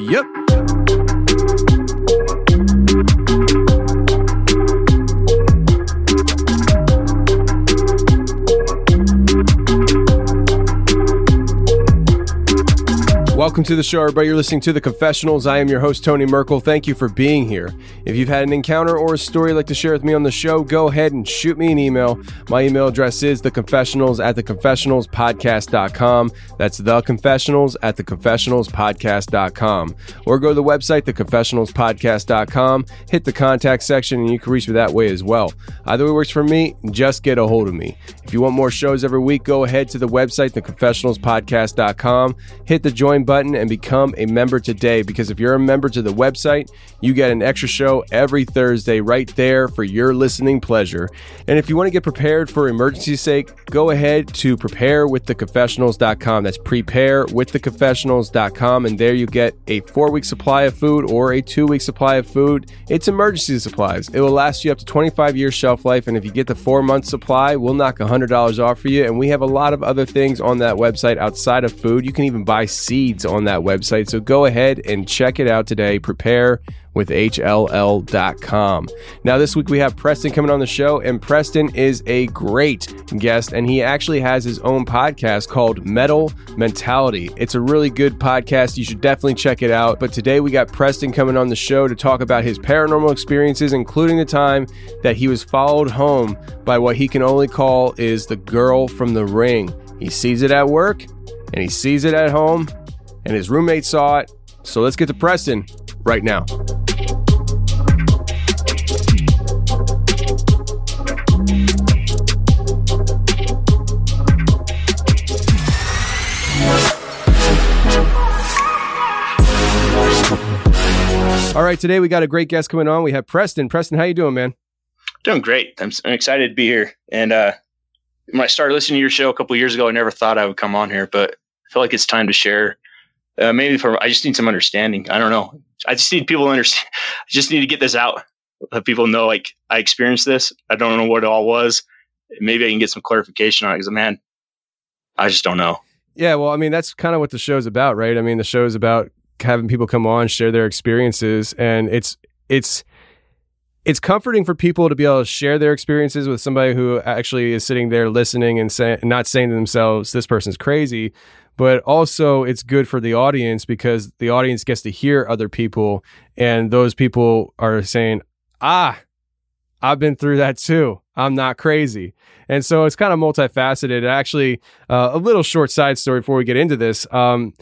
Yep. Welcome to the show, everybody. You're listening to The Confessionals. I am your host, Tony Merkel. Thank you for being here. If you've had an encounter or a story you'd like to share with me on the show, go ahead and shoot me an email. My email address is theconfessionals at theconfessionalspodcast.com. That's theconfessionals at theconfessionalspodcast.com. Or go to the website, theconfessionalspodcast.com, hit the contact section, and you can reach me that way as well. Either way works for me, just get a hold of me. If you want more shows every week, go ahead to the website, theconfessionalspodcast.com, hit the join button, and become a member today. Because if you're a member to the website, you get an extra show every Thursday right there for your listening pleasure. And if you want to get prepared for emergency's sake, go ahead to preparewiththeconfessionals.com. That's preparewiththeconfessionals.com. And there you get a four week supply of food or a two week supply of food. It's emergency supplies. It will last you up to 25 years shelf life. And if you get the four month supply, we'll knock $100 off for you. And we have a lot of other things on that website outside of food. You can even buy seeds on that website. So go ahead and check it out today. Prepare with HLL.com. Now, this week we have Preston coming on the show, and Preston is a great guest, and he actually has his own podcast called Mettle Mentality. It's a really good podcast. You should definitely check it out. But today we got Preston coming on the show to talk about his paranormal experiences, including the time that he was followed home by what he can only call is the girl from the ring. He sees it at work, and he sees it at home, and his roommate saw it. So let's get to Preston right now. All right, today we got a great guest coming on. We have Preston. Preston, how you doing, man? Doing great. I'm, I'm excited to be here. And uh, when I started listening to your show a couple years ago, I never thought I would come on here, but I feel like it's time to share. Uh, maybe for I just need some understanding. I don't know. I just need people to understand. I just need to get this out. Let people know like I experienced this. I don't know what it all was. Maybe I can get some clarification on it because man, I just don't know. Yeah, well, I mean, that's kind of what the show's about, right? I mean, the show's about having people come on, share their experiences, and it's it's it's comforting for people to be able to share their experiences with somebody who actually is sitting there listening and saying, not saying to themselves, "This person's crazy," but also it's good for the audience because the audience gets to hear other people, and those people are saying, "Ah, I've been through that too. I'm not crazy." And so it's kind of multifaceted. Actually, uh, a little short side story before we get into this. Um,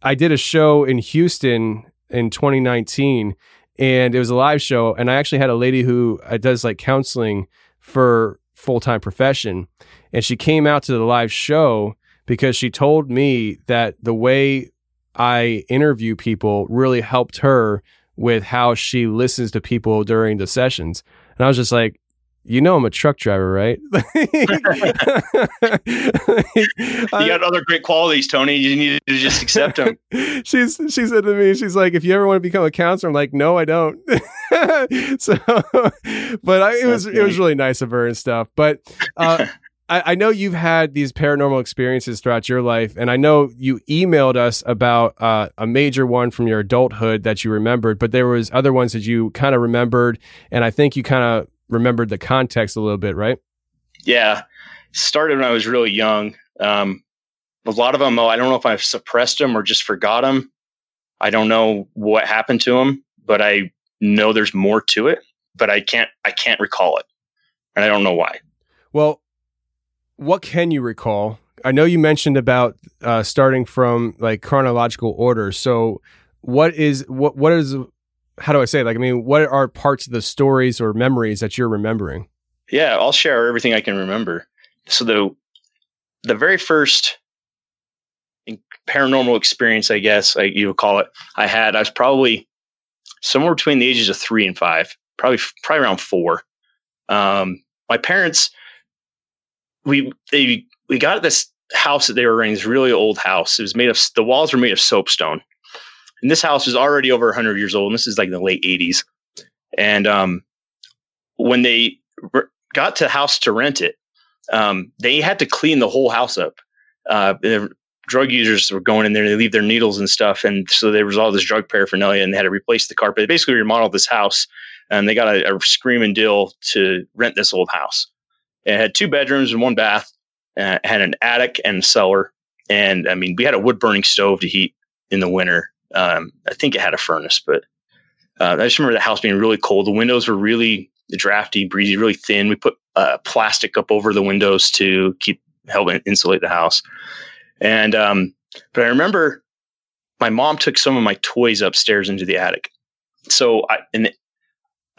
I did a show in Houston in 2019 and it was a live show and I actually had a lady who uh, does like counseling for full-time profession and she came out to the live show because she told me that the way I interview people really helped her with how she listens to people during the sessions. And I was just like, you know I'm a truck driver, right? you got other great qualities, Tony. You need to just accept them. she's she said to me, she's like, if you ever want to become a counselor, I'm like, no, I don't. so, but I, it was it was really nice of her and stuff. But uh, I, I know you've had these paranormal experiences throughout your life, and I know you emailed us about uh, a major one from your adulthood that you remembered, but there was other ones that you kind of remembered, and I think you kind of remembered the context a little bit, right? Yeah, started when I was really young. Um, a lot of them, though, I don't know if I've suppressed them or just forgot them. I don't know what happened to them, but I know there's more to it. But I can't, I can't recall it, and I don't know why. Well, what can you recall? I know you mentioned about uh, starting from like chronological order. So, what is what what is how do I say it? Like, I mean, what are parts of the stories or memories that you're remembering? Yeah, I'll share everything I can remember. So the the very first paranormal experience, I guess, like you would call it, I had, I was probably somewhere between the ages of three and five, probably probably around four. Um, my parents, we they we got this house that they were renting, this really old house. It was made of the walls were made of soapstone, and this house was already over 100 years old. And this is like in the late 80s. And um, when they re- got to the house to rent it, um, they had to clean the whole house up. Uh, drug users were going in there, they leave their needles and stuff. And so there was all this drug paraphernalia and they had to replace the carpet. They basically remodeled this house and they got a, a screaming deal to rent this old house. It had two bedrooms and one bath, uh, had an attic and cellar. And I mean, we had a wood burning stove to heat in the winter. Um, I think it had a furnace, but uh, I just remember the house being really cold. The windows were really drafty, breezy, really thin. We put uh, plastic up over the windows to keep help insulate the house. And um, but I remember my mom took some of my toys upstairs into the attic. So I and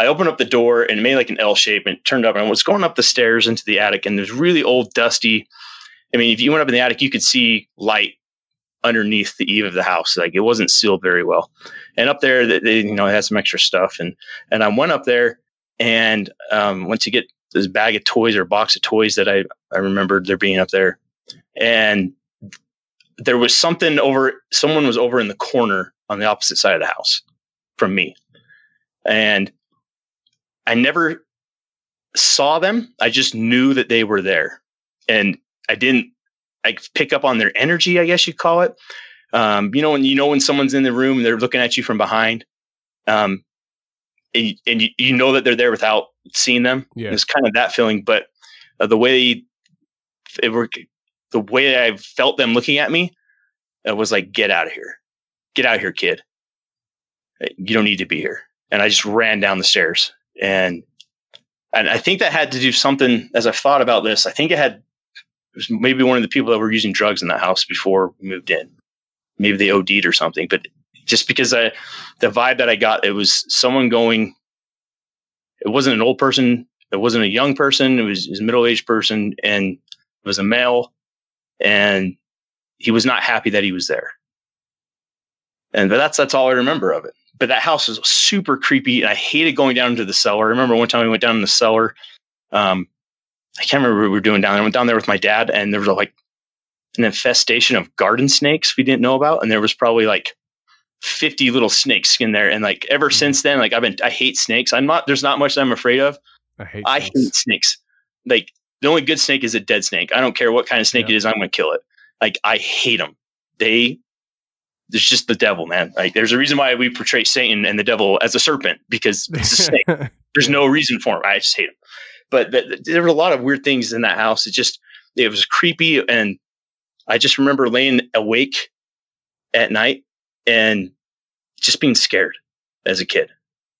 I opened up the door and it made like an L shape and turned up and I was going up the stairs into the attic and there's really old dusty. I mean, if you went up in the attic, you could see light underneath the eave of the house. Like it wasn't sealed very well. And up there, they, you know, had some extra stuff. And and I went up there and um, went to get this bag of toys or box of toys that I I remembered there being up there. And there was something over. Someone was over in the corner on the opposite side of the house from me, and I never saw them. I just knew that they were there, and I didn't I pick up on their energy, I guess you'd call it. Um, you know, when you know when someone's in the room and they're looking at you from behind, um, and, and you, you know that they're there without seeing them. Yeah. It's kind of that feeling, but uh, the way it worked, the way I felt them looking at me, it was like, "Get out of here, get out of here, kid. You don't need to be here." And I just ran down the stairs, and and I think that had to do something. As I thought about this, I think it had was maybe one of the people that were using drugs in that house before we moved in. Maybe they OD'd or something. But just because I, the vibe that I got, it was someone going. It wasn't an old person. It wasn't a young person. It was, it was a middle aged person, and it was a male, and he was not happy that he was there. And but that's that's all I remember of it. But that house was super creepy, and I hated going down into the cellar. I remember one time we went down in the cellar. Um, I can't remember what we were doing down there. I went down there with my dad, and there was like an infestation of garden snakes we didn't know about, and there was probably like 50 little snakes in there. And like ever mm-hmm. since then, like I've been, I hate snakes. I'm not, there's not much I'm afraid of. I hate, I snakes. hate snakes. Like the only good snake is a dead snake. I don't care what kind of snake yeah. it is. I'm going to kill it. Like I hate them. They, there's just the devil, man. Like there's a reason why we portray Satan and the devil as a serpent because it's a snake. there's no reason for him. I just hate him but th- there were a lot of weird things in that house. It just it was creepy, and I just remember laying awake at night and just being scared as a kid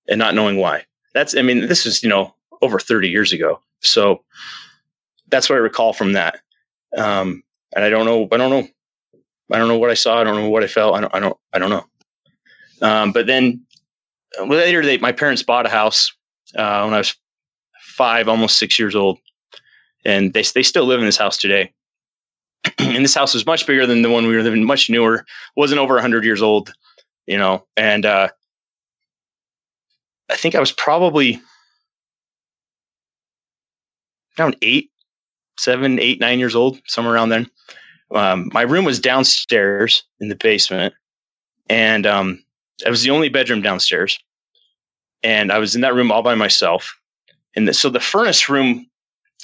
and not knowing why. That's I mean this is you know over thirty years ago, so that's what I recall from that. Um, and I don't know. I don't know. I don't know what I saw. I don't know what I felt. I don't. I don't. I don't know. Um, but then later, they, my parents bought a house uh, when I was five, almost six years old, and they they still live in this house today. and this house was much bigger than the one we were living, much newer, wasn't over hundred years old, you know. And uh, I think I was probably around eight, seven, eight, nine years old, somewhere around then. Um, my room was downstairs in the basement, and um, it was the only bedroom downstairs. And I was in that room all by myself. And the, so the furnace room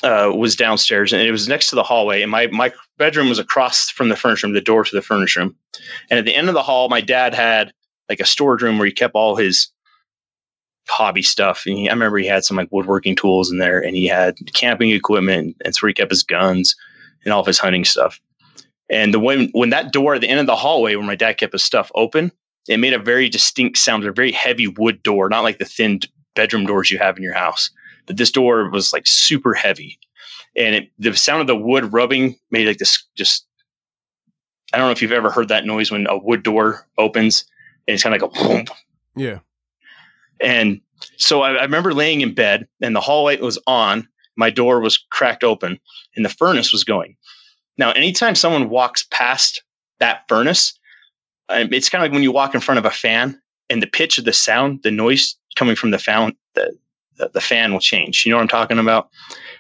uh, was downstairs, and it was next to the hallway. And my my bedroom was across from the furnace room, the door to the furnace room. And at the end of the hall, my dad had like a storage room where he kept all his hobby stuff. And he, I remember he had some like woodworking tools in there, and he had camping equipment, and where he kept his guns and all of his hunting stuff. And the when when that door at the end of the hallway where my dad kept his stuff open, it made a very distinct sound, a very heavy wood door, not like the thin bedroom doors you have in your house. But this door was like super heavy, and it, the sound of the wood rubbing made like this just. I don't know if you've ever heard that noise when a wood door opens, and it's kind of like a boom. Yeah. And so I, I remember laying in bed, and the hall light was on. My door was cracked open, and the furnace was going. Now, anytime someone walks past that furnace, um, it's kind of like when you walk in front of a fan and the pitch of the sound, the noise coming from the fan, the, the, the fan will change. You know what I'm talking about?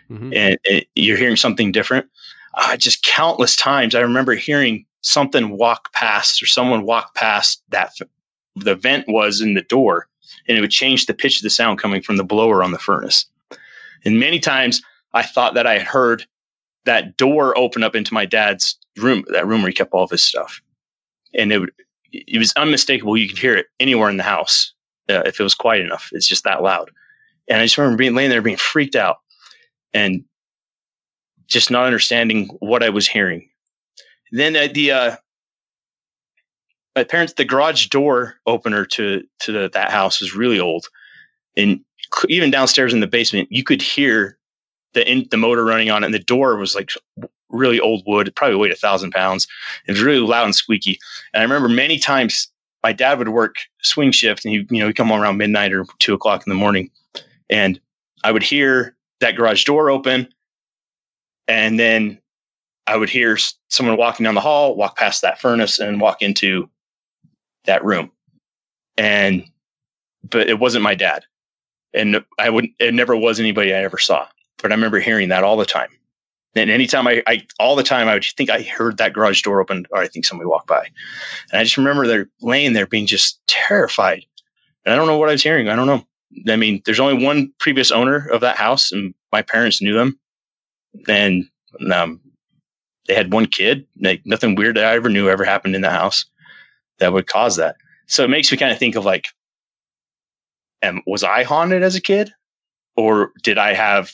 Mhm. And it, you're hearing something different. Uh, just countless times, I remember hearing something walk past or someone walk past that the vent was in the door, and it would change the pitch of the sound coming from the blower on the furnace. And many times, I thought that I had heard that door open up into my dad's room, that room where he kept all of his stuff. And it it was unmistakable. You could hear it anywhere in the house uh, if it was quiet enough. It's just that loud. And I just remember being laying there, being freaked out, and just not understanding what I was hearing. Then uh, the uh, my parents, the garage door opener to to the, that house was really old, and even downstairs in the basement, you could hear the in, the motor running on it, and the door was like really old wood. Probably weighed a thousand pounds. It was really loud and squeaky. And I remember many times my dad would work swing shift, and he you know he'd come around midnight or two o'clock in the morning, and I would hear that garage door open, and then I would hear someone walking down the hall, walk past that furnace, and walk into that room. And but it wasn't my dad, and I wouldn't. It never was anybody I ever saw. But I remember hearing that all the time. And anytime I, I all the time I would think I heard that garage door open, or I think somebody walked by. And I just remember they're laying there being just terrified. And I don't know what I was hearing. I don't know. I mean, there's only one previous owner of that house, and my parents knew them. And um, they had one kid. Like nothing weird that I ever knew ever happened in the house that would cause that. So it makes me kind of think of like, um, was I haunted as a kid, or did I have?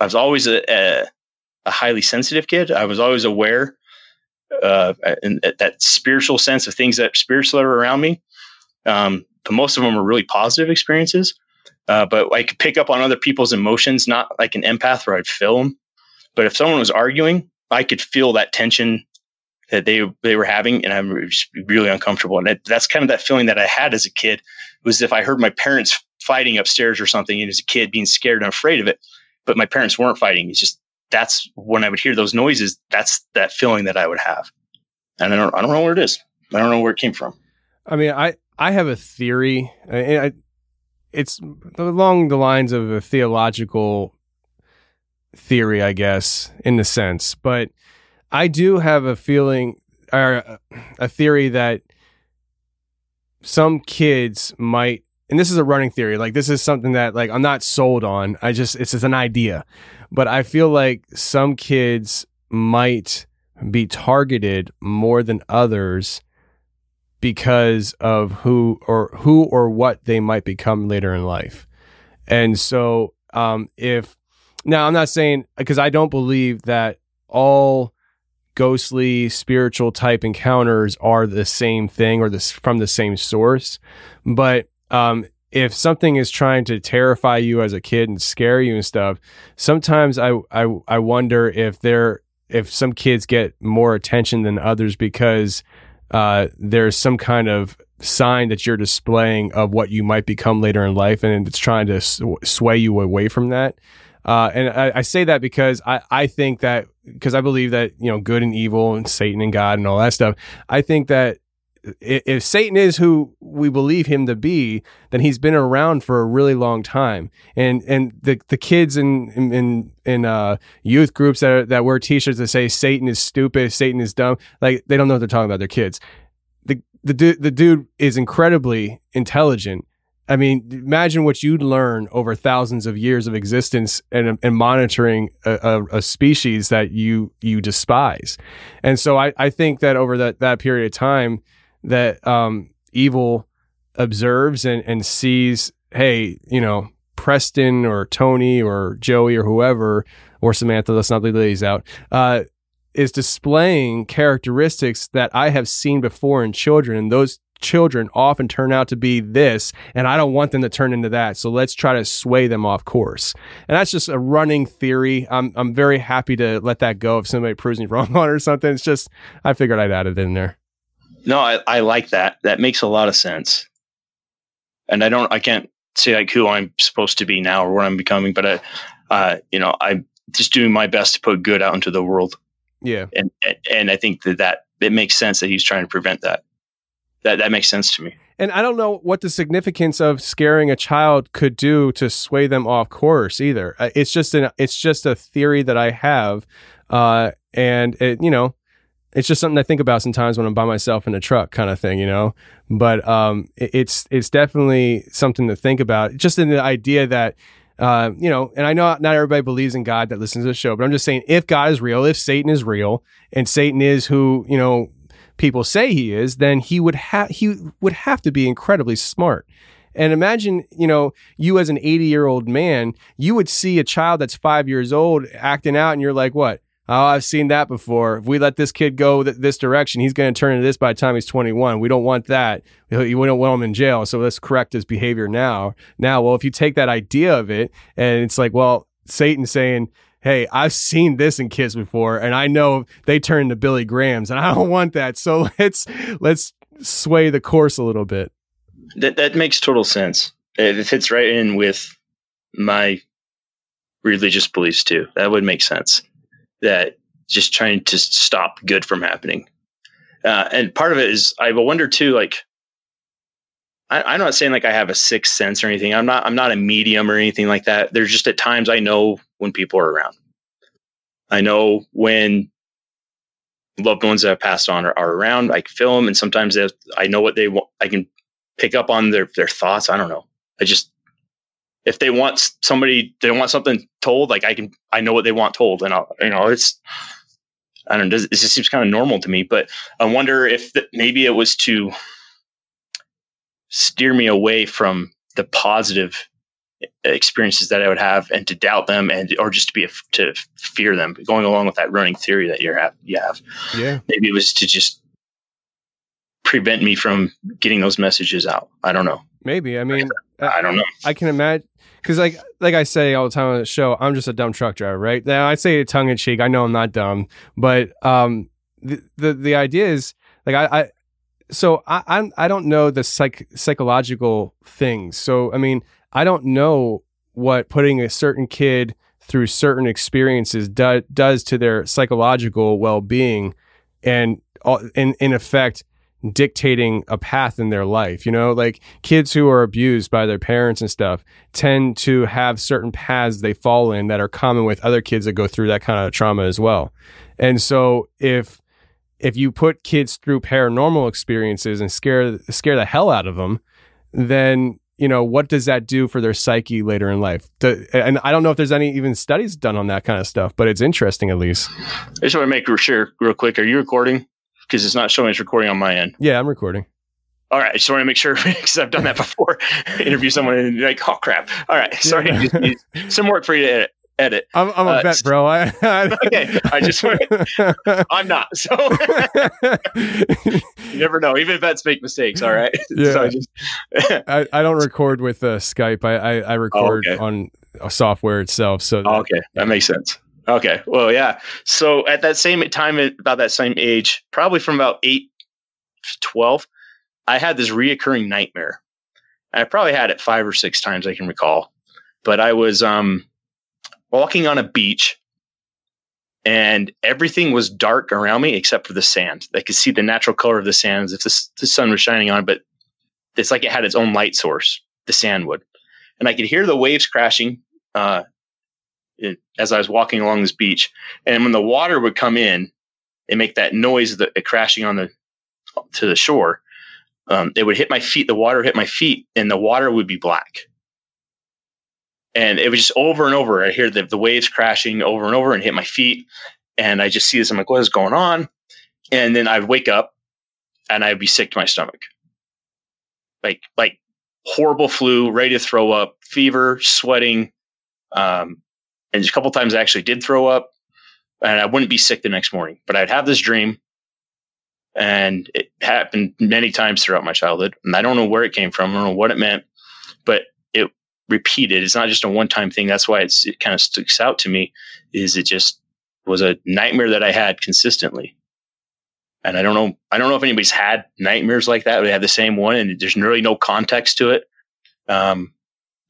I was always a, a, a highly sensitive kid. I was always aware, uh, that spiritual sense of things that spiritual are around me. Um, but most of them were really positive experiences. Uh, but I could pick up on other people's emotions, not like an empath where I'd feel them. But if someone was arguing, I could feel that tension that they they were having, and I'm really uncomfortable. And that, that's kind of that feeling that I had as a kid was if I heard my parents fighting upstairs or something, and as a kid being scared and afraid of it, but my parents weren't fighting. It's just that's when I would hear those noises. That's that feeling that I would have, and I don't I don't know where it is. I don't know where it came from. I mean, I I have a theory. I, I, it's along the lines of a theological theory, I guess, in the sense. But I do have a feeling or a theory that some kids might and this is a running theory like this is something that like i'm not sold on. I just it's just an idea. But i feel like some kids might be targeted more than others because of who or who or what they might become later in life. And so um if now i'm not saying because i don't believe that all ghostly spiritual type encounters are the same thing or this from the same source but um if something is trying to terrify you as a kid and scare you and stuff sometimes i i, I wonder if there if some kids get more attention than others because uh, there's some kind of sign that you're displaying of what you might become later in life, and it's trying to sw- sway you away from that. Uh, and I, I say that because I, I think that because I believe that you know good and evil and Satan and God and all that stuff. I think that if Satan is who we believe him to be, then he's been around for a really long time. And and the the kids in in in, uh, youth groups that are, that wear T-shirts that say Satan is stupid, Satan is dumb, like they don't know what they're talking about. Their kids. The the dude the dude is incredibly intelligent. I mean, imagine what you'd learn over thousands of years of existence and, and monitoring a, a, a species that you you despise. And so I, I think that over that, that period of time that um, evil observes and, and sees, hey, you know, Preston or Tony or Joey or whoever, or Samantha, let's not leave the ladies out, uh, is displaying characteristics that I have seen before in children. And those children often turn out to be this, and I don't want them to turn into that. So let's try to sway them off course. And that's just a running theory. I'm I'm very happy to let that go if somebody proves me wrong on it or something. It's just I figured I'd add it in there. No, I, I like that. That makes a lot of sense. And I don't, I can't say like who I'm supposed to be now or what I'm becoming, but I, uh, you know, I'm just doing my best to put good out into the world. Yeah. And, and I think that that it makes sense that he's trying to prevent that. That, that makes sense to me. And I don't know what the significance of scaring a child could do to sway them off course either. Uh, It's just an it's just a theory that I have, uh, and it you know, it's just something I think about sometimes when I'm by myself in a truck, kind of thing, you know. But um, it- it's it's definitely something to think about. Just in the idea that. Uh, you know, and I know not everybody believes in God that listens to the show, but I'm just saying if God is real, if Satan is real, and Satan is who, you know, people say he is, then he would have he would have to be incredibly smart. And imagine, you know, you as an 80 year old man, you would see a child that's five years old acting out, and you're like, what? Oh, I've seen that before. If we let this kid go th- this direction, he's going to turn into this by the time he's 21. We don't want that. We don't want him in jail. So let's correct his behavior now. Now, well, if you take that idea of it and it's like, well, Satan saying, hey, I've seen this in kids before, and I know they turn into Billy Grahams, and I don't want that. So let's let's sway the course a little bit. That, that makes total sense. It fits right in with my religious beliefs too. That would make sense. That just trying to stop good from happening. Uh, and part of it is I wonder too, like I, I'm not saying like I have a sixth sense or anything. I'm not I'm not a medium or anything like that. There's just at times I know when people are around. I know when loved ones that have passed on are, are around. I feel them, and sometimes they- I know what they want. I can pick up on their their thoughts. I don't know. I just if they want somebody, they want something told. Like I can, I know what they want told, and I'll, you know, it's. I don't know. It just seems kind of normal to me, but I wonder if th- maybe it was to steer me away from the positive experiences that I would have, and to doubt them, and or just to be to fear them. Going along with that running theory that you have, you have Yeah. maybe it was to just prevent me from getting those messages out. I don't know. Maybe. I mean, I don't know. I can imagine because, like, like I say all the time on the show, I'm just a dumb truck driver, right? Now I say it tongue in cheek. I know I'm not dumb, but um, the the the idea is like I. I so I I'm, I don't know the psych psychological things. So I mean I don't know what putting a certain kid through certain experiences do, does to their psychological well being, and all- in in effect dictating a path in their life. You know, like kids who are abused by their parents and stuff tend to have certain paths they fall in that are common with other kids that go through that kind of trauma as well. And so if if you put kids through paranormal experiences and scare scare the hell out of them, then you know what does that do for their psyche later in life? The, and I don't know if there's any even studies done on that kind of stuff, but it's interesting at least. I just want to make sure real quick. Are you recording? Because it's not showing it's recording on my end. Yeah, I'm recording. All right. I just want to make sure because I've done that before. Interview someone and you're like, oh crap. All right. Sorry. Yeah. Just need some work for you to edit. edit. I'm, I'm a Uh, vet, bro. I, I, Okay. I just want I'm not. So you never know. Even vets make mistakes. All right. Yeah. so I just I, I don't record with uh, Skype. I, I, I record okay. on a software itself. So Oh, okay, that makes sense. Okay, well, yeah. So at that same time, about that same age, probably from about eight to 12, I had this reoccurring nightmare. I probably had it five or six times I can recall. But I was um, walking on a beach and everything was dark around me except for the sand. I could see the natural color of the sand as if the, the sun was shining on it, but it's like it had its own light source, the sand would. And I could hear the waves crashing uh, it, as I was walking along this beach. And when the water would come in and make that noise of the crashing on the to the shore, um, it would hit my feet. The water hit my feet, and the water would be black. And it was just over and over. I hear the, the waves crashing over and over and hit my feet. And I just see this. I'm like, what is going on? And then I'd wake up and I'd be sick to my stomach. Like, like horrible flu, ready to throw up, fever, sweating. Um, and a couple times I actually did throw up and I wouldn't be sick the next morning, but I'd have this dream and it happened many times throughout my childhood. And I don't know where it came from. I don't know what it meant, but it repeated. It's not just a one time thing. That's why it kind of sticks out to me is it just was a nightmare that I had consistently. And I don't know, I don't know if anybody's had nightmares like that. They have the same one and there's really no context to it. Um,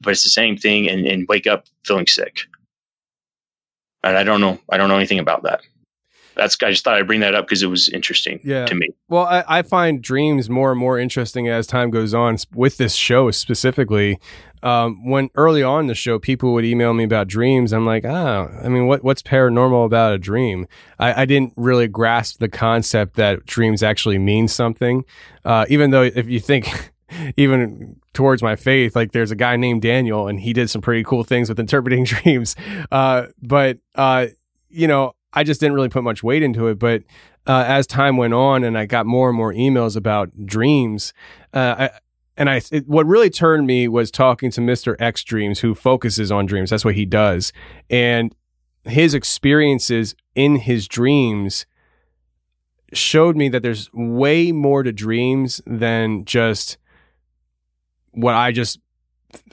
but it's the same thing and, and wake up feeling sick. And I don't know, I don't know anything about that that's I just thought I'd bring that up because it was interesting yeah. to me. Well, I, I, find dreams more and more interesting as time goes on with this show specifically. Um, when early on in the show, people would email me about dreams. I'm like, ah, I mean, what what's paranormal about a dream? I, I didn't really grasp the concept that dreams actually mean something. Uh, even though if you think even towards my faith, like there's a guy named Daniel and he did some pretty cool things with interpreting dreams. Uh, but, uh, you know, I just didn't really put much weight into it. But uh, as time went on and I got more and more emails about dreams, uh, I, and I, it, what really turned me was talking to Mr. X Dreams, who focuses on dreams. That's what he does. And his experiences in his dreams showed me that there's way more to dreams than just what I just,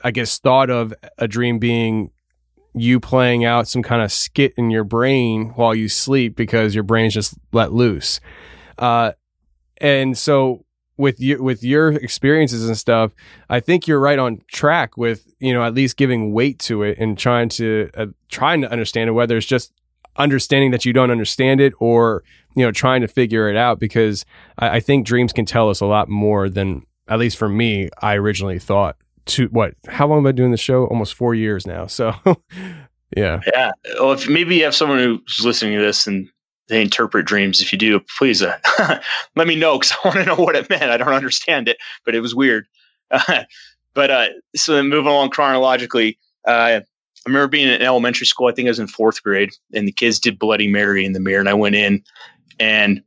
I guess, thought of a dream being you playing out some kind of skit in your brain while you sleep because your brain's just let loose. Uh, and so with you with your experiences and stuff, I think you're right on track with you know at least giving weight to it and trying to uh, trying to understand it. Whether it's just understanding that you don't understand it or you know trying to figure it out because I, I think dreams can tell us a lot more than at least for me I originally thought to what how long have I been doing the show? Almost four years now. So yeah. Yeah. Well if maybe you have someone who's listening to this and they interpret dreams. If you do, please uh, let me know because I want to know what it meant. I don't understand it, but it was weird. But uh, so then moving along chronologically, uh, I remember being in elementary school. I think I was in fourth grade, and the kids did Bloody Mary in the mirror, and I went in, and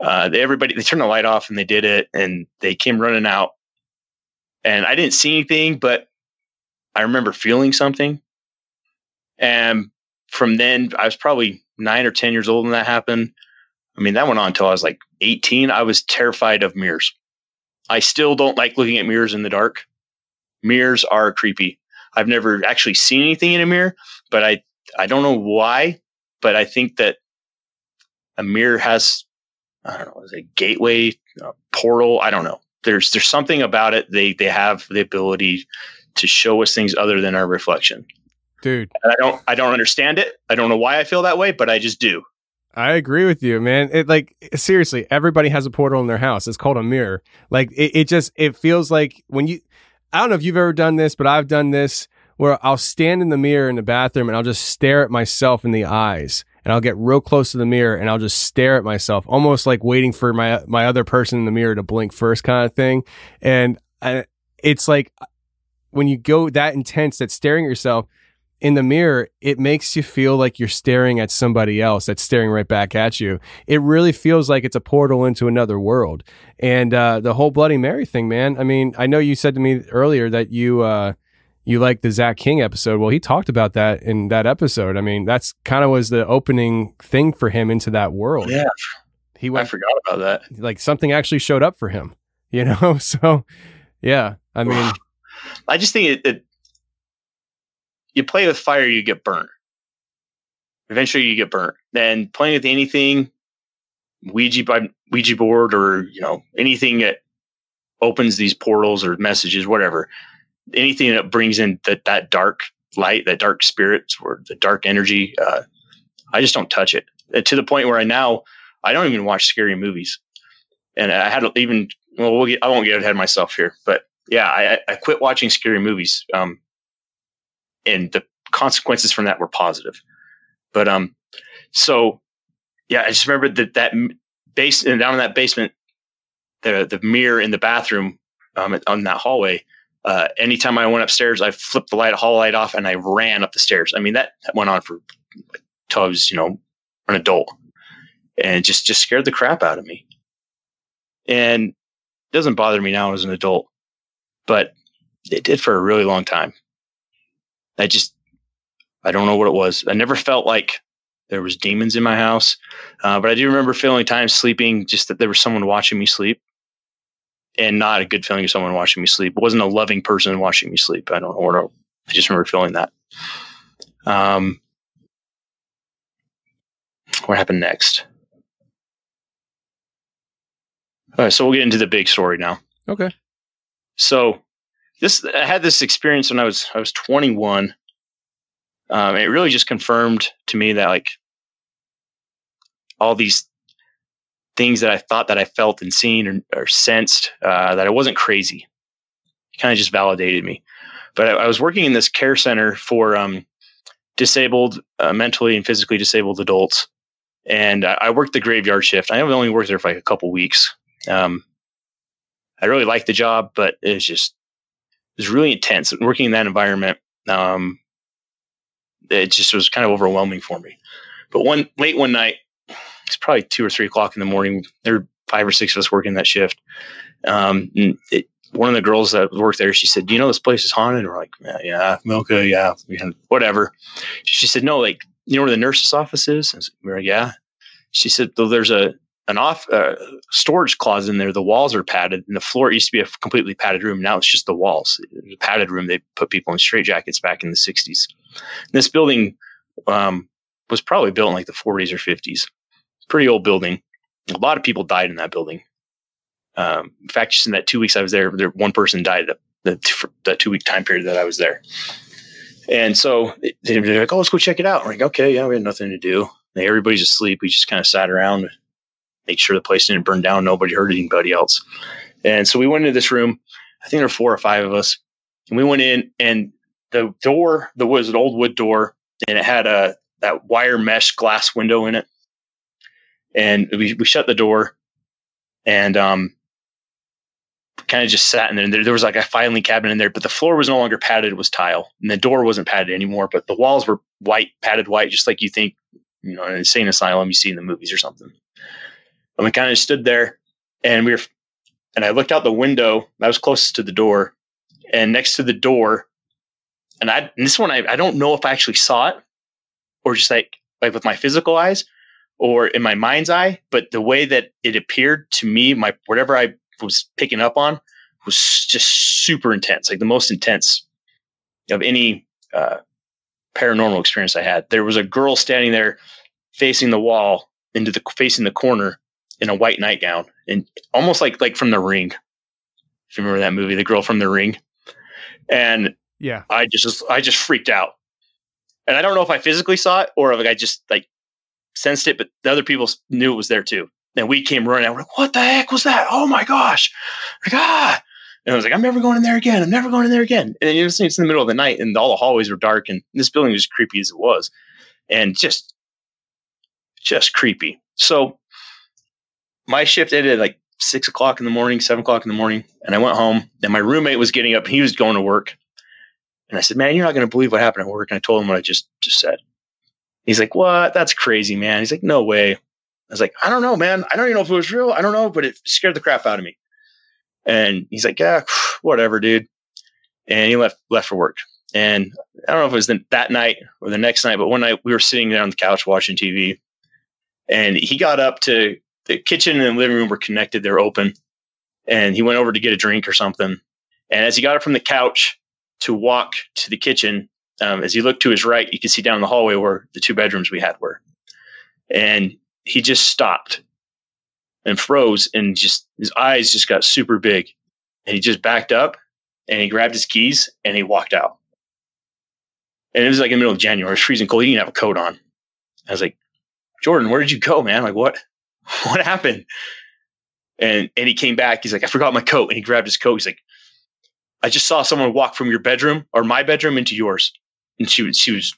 uh, they, everybody they turned the light off, and they did it, and they came running out, and I didn't see anything, but I remember feeling something. And from then, I was probably nine or 10 years old when that happened. I mean, that went on until I was like 18. I was terrified of mirrors. I still don't like looking at mirrors in the dark. Mirrors are creepy. I've never actually seen anything in a mirror, but I, I don't know why, but I think that a mirror has, I don't know, is a gateway, a portal. I don't know there's there's something about it. They they have the ability to show us things other than our reflection. Dude, and I don't I don't understand it. I don't know why I feel that way, but I just do. I agree with you, man. It like seriously, everybody has a portal in their house. It's called a mirror. Like it, it just it feels like when you I don't know if you've ever done this, but I've done this where I'll stand in the mirror in the bathroom and I'll just stare at myself in the eyes and I'll get real close to the mirror and I'll just stare at myself, almost like waiting for my my other person in the mirror to blink first, kind of thing. And I, it's like when you go that intense, that staring at yourself in the mirror, it makes you feel like you're staring at somebody else that's staring right back at you. It really feels like it's a portal into another world. And uh, the whole Bloody Mary thing, man. I mean, I know you said to me earlier that you. Uh, you like the Zach King episode. Well, he talked about that in that episode. I mean, that's kind of was the opening thing for him into that world. Yeah. He went, I forgot about that. Like something actually showed up for him, you know? So, yeah. I mean, I just think it, it, you play with fire, you get burnt. Eventually, you get burnt. And playing with anything, Ouija by Ouija board, or you know anything that opens these portals or messages, whatever anything that brings in that that dark light, that dark spirit, or the dark energy. Uh, I just don't touch it uh, to the point where I now I don't even watch scary movies. And I had even well, we'll get, I won't get ahead of myself here, but yeah, I, I quit watching scary movies. Um, and the consequences from that were positive. But um, so yeah, I just remember that that base and down in that basement, the the mirror in the bathroom um, on that hallway. Uh, anytime I went upstairs, I flipped the light, hall light off, and I ran up the stairs. I mean, that, that went on for until I was, you know, an adult, and just just scared the crap out of me. And it doesn't bother me now as an adult, but it did for a really long time. I just, I don't know what it was. I never felt like there was demons in my house, uh, but I do remember feeling times sleeping just that there was someone watching me sleep, and not a good feeling of someone watching me sleep. It wasn't a loving person watching me sleep. I don't know what. I just remember feeling that. Um, what happened next? All right, so we'll get into the big story now. Okay. So this I had this experience when I was I was 21. Um, it really just confirmed to me that like all these things that I thought that I felt and seen or, or sensed uh, that I wasn't crazy. It kind of just validated me. But I, I, was working in this care center for um, disabled, uh, mentally and physically disabled adults, and I, I, worked the graveyard shift. I only worked there for like a couple weeks. Um, I really liked the job, but it was just it was really intense. Working in that environment, um, it just was kind of overwhelming for me. But one late one night, it's probably two or three o'clock in the morning. There were five or six of us working that shift. Um, it, one of the girls that worked there, she said, "Do you know this place is haunted?" And we're like, "Yeah, yeah okay, yeah, whatever." She said, "No, like you know where the nurse's office is?" And we are like, "Yeah." She said, "Though there's a an off uh, storage closet in there. The walls are padded, and the floor used to be a completely padded room. Now it's just the walls. The padded room. They put people in straitjackets back in the '60s. this building um, was probably built in like the 40s or 50s. Pretty old building. A lot of people died in that building. Um, in fact, just in that two weeks I was there, there one person died that, two week time period that I was there. And so they're like, "Oh, let's go check it out." I'm like, "Okay, yeah, we had nothing to do. Everybody's asleep. We just kind of sat around, make sure the place didn't burn down. Nobody hurt anybody else. And so we went into this room. I think there were four or five of us, and we went in, and the door, there was an old wood door, and it had a that wire mesh glass window in it. And we we shut the door, and um, kind of just sat in there. And there, there was like a filing cabinet in there, but the floor was no longer padded; it was tile, and the door wasn't padded anymore. But the walls were white, padded white, just like you think, you know, an insane asylum you see in the movies or something. And we kind of stood there and we were, and I looked out the window. I was closest to the door and next to the door. And I, and this one, I, I don't know if I actually saw it or just like, like with my physical eyes or in my mind's eye, but the way that it appeared to me, my, whatever I was picking up on was just super intense, like the most intense of any, uh, paranormal experience I had. There was a girl standing there facing the wall into the facing the corner in a white nightgown and almost like like from the ring. If you remember that movie, The Girl from the Ring. And yeah, I just I just freaked out. And I don't know if I physically saw it or if I just like sensed it, but the other people knew it was there too. And we came running out. We're like, what the heck was that? Oh my gosh. Like, ah. And I was like, I'm never going in there again. I'm never going in there again. And you know, it's in the middle of the night and all the hallways were dark and this building was creepy as it was. And just just creepy. So my shift ended at like six o'clock in the morning, seven o'clock in the morning, and I went home. And my roommate was getting up; he was going to work. And I said, "Man, you're not going to believe what happened at work." And I told him what I just just said. He's like, "What? That's crazy, man." He's like, "No way." I was like, "I don't know, man. I don't even know if it was real. I don't know, but it scared the crap out of me." And he's like, "Yeah, whatever, dude." And he left left for work. And I don't know if it was the, that night or the next night, but one night we were sitting there on the couch watching TV, and he got up to the kitchen and the living room were connected. They're open. And he went over to get a drink or something. And as he got up from the couch to walk to the kitchen, um, as he looked to his right, you could see down the hallway where the two bedrooms we had were. And he just stopped and froze and just his eyes just got super big. And he just backed up and he grabbed his keys and he walked out. And it was like in the middle of January, it was freezing cold. He didn't have a coat on. I was like, Jordan, where did you go, man? Like, what, what happened? And, and he came back. He's like, I forgot my coat. And he grabbed his coat. He's like, I just saw someone walk from your bedroom or my bedroom into yours. And she was, she was,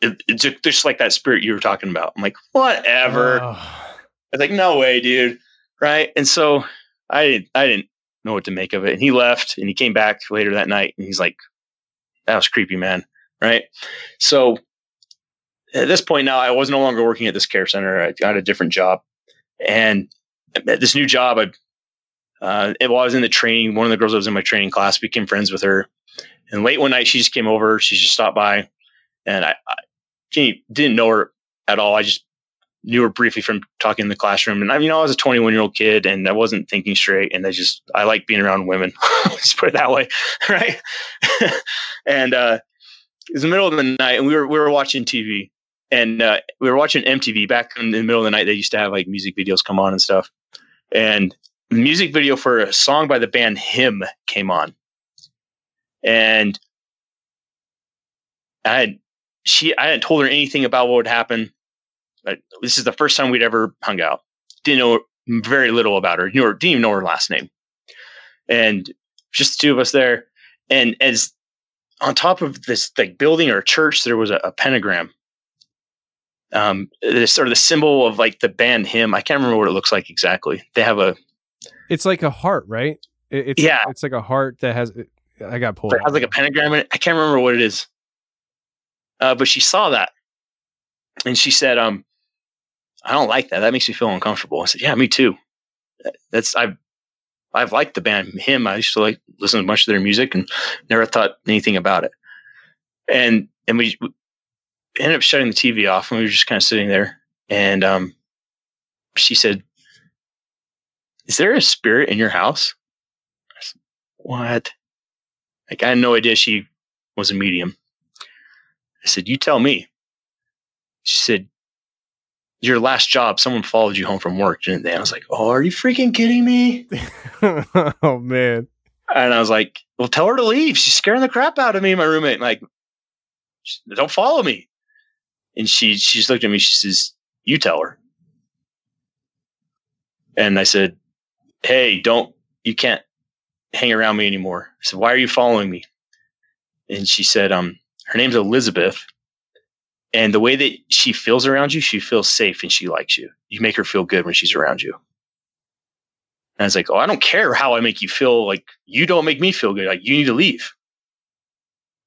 it, it's just like that spirit you were talking about. I'm like, whatever. Oh. I was like, no way, dude. Right. And so I didn't, I didn't know what to make of it. And he left and he came back later that night and he's like, that was creepy, man. Right. So at this point now, I was no longer working at this care center. I got a different job. And at this new job, I, uh, while I was in the training, one of the girls that was in my training class became friends with her. And late one night, she just came over. She just stopped by. And I, I didn't know her at all. I just knew her briefly from talking in the classroom. And I mean, I was a 21 year old kid and I wasn't thinking straight. And I just, I like being around women. Let's put it that way. Right. and, uh, it was the middle of the night and we were, we were watching TV and, uh, we were watching MTV back in the middle of the night. They used to have like music videos come on and stuff. And the music video for a song by the band Him came on. And I had, she, I hadn't told her anything about what would happen this is the first time we'd ever hung out. Didn't know very little about her. Knew her, didn't even know her last name. And just the two of us there. And as on top of this like building or church, there was a, a pentagram. Um, it's sort of the symbol of like the band him. I can't remember what it looks like exactly. They have a. It's like a heart, right? It, it's Yeah. It's like a heart that has. I got pulled. It has like a pentagram in it. I can't remember what it is. Uh, but she saw that, and she said, "Um, I don't like that. That makes me feel uncomfortable." I said, "Yeah, me too. That's I've I've liked the band him. I used to like listen to much of their music and never thought anything about it. And and we, we ended up shutting the TV off, and we were just kind of sitting there. And um, she said, "Is there a spirit in your house?" I said, "What?" Like I had no idea she was a medium. I said, "You tell me." She said, "Your last job, someone followed you home from work, didn't they?" I was like, "Oh, are you freaking kidding me?" oh man. And I was like, "Well, tell her to leave. She's scaring the crap out of me." My roommate, like, "Don't follow me." And she she just looked at me. She says, "You tell her." And I said, "Hey, don't. You can't hang around me anymore." I said, "Why are you following me?" And she said, "Um, her name's Elizabeth." And the way that she feels around you, she feels safe and she likes you. You make her feel good when she's around you. And I was like, oh, I don't care how I make you feel. Like, you don't make me feel good. Like, you need to leave.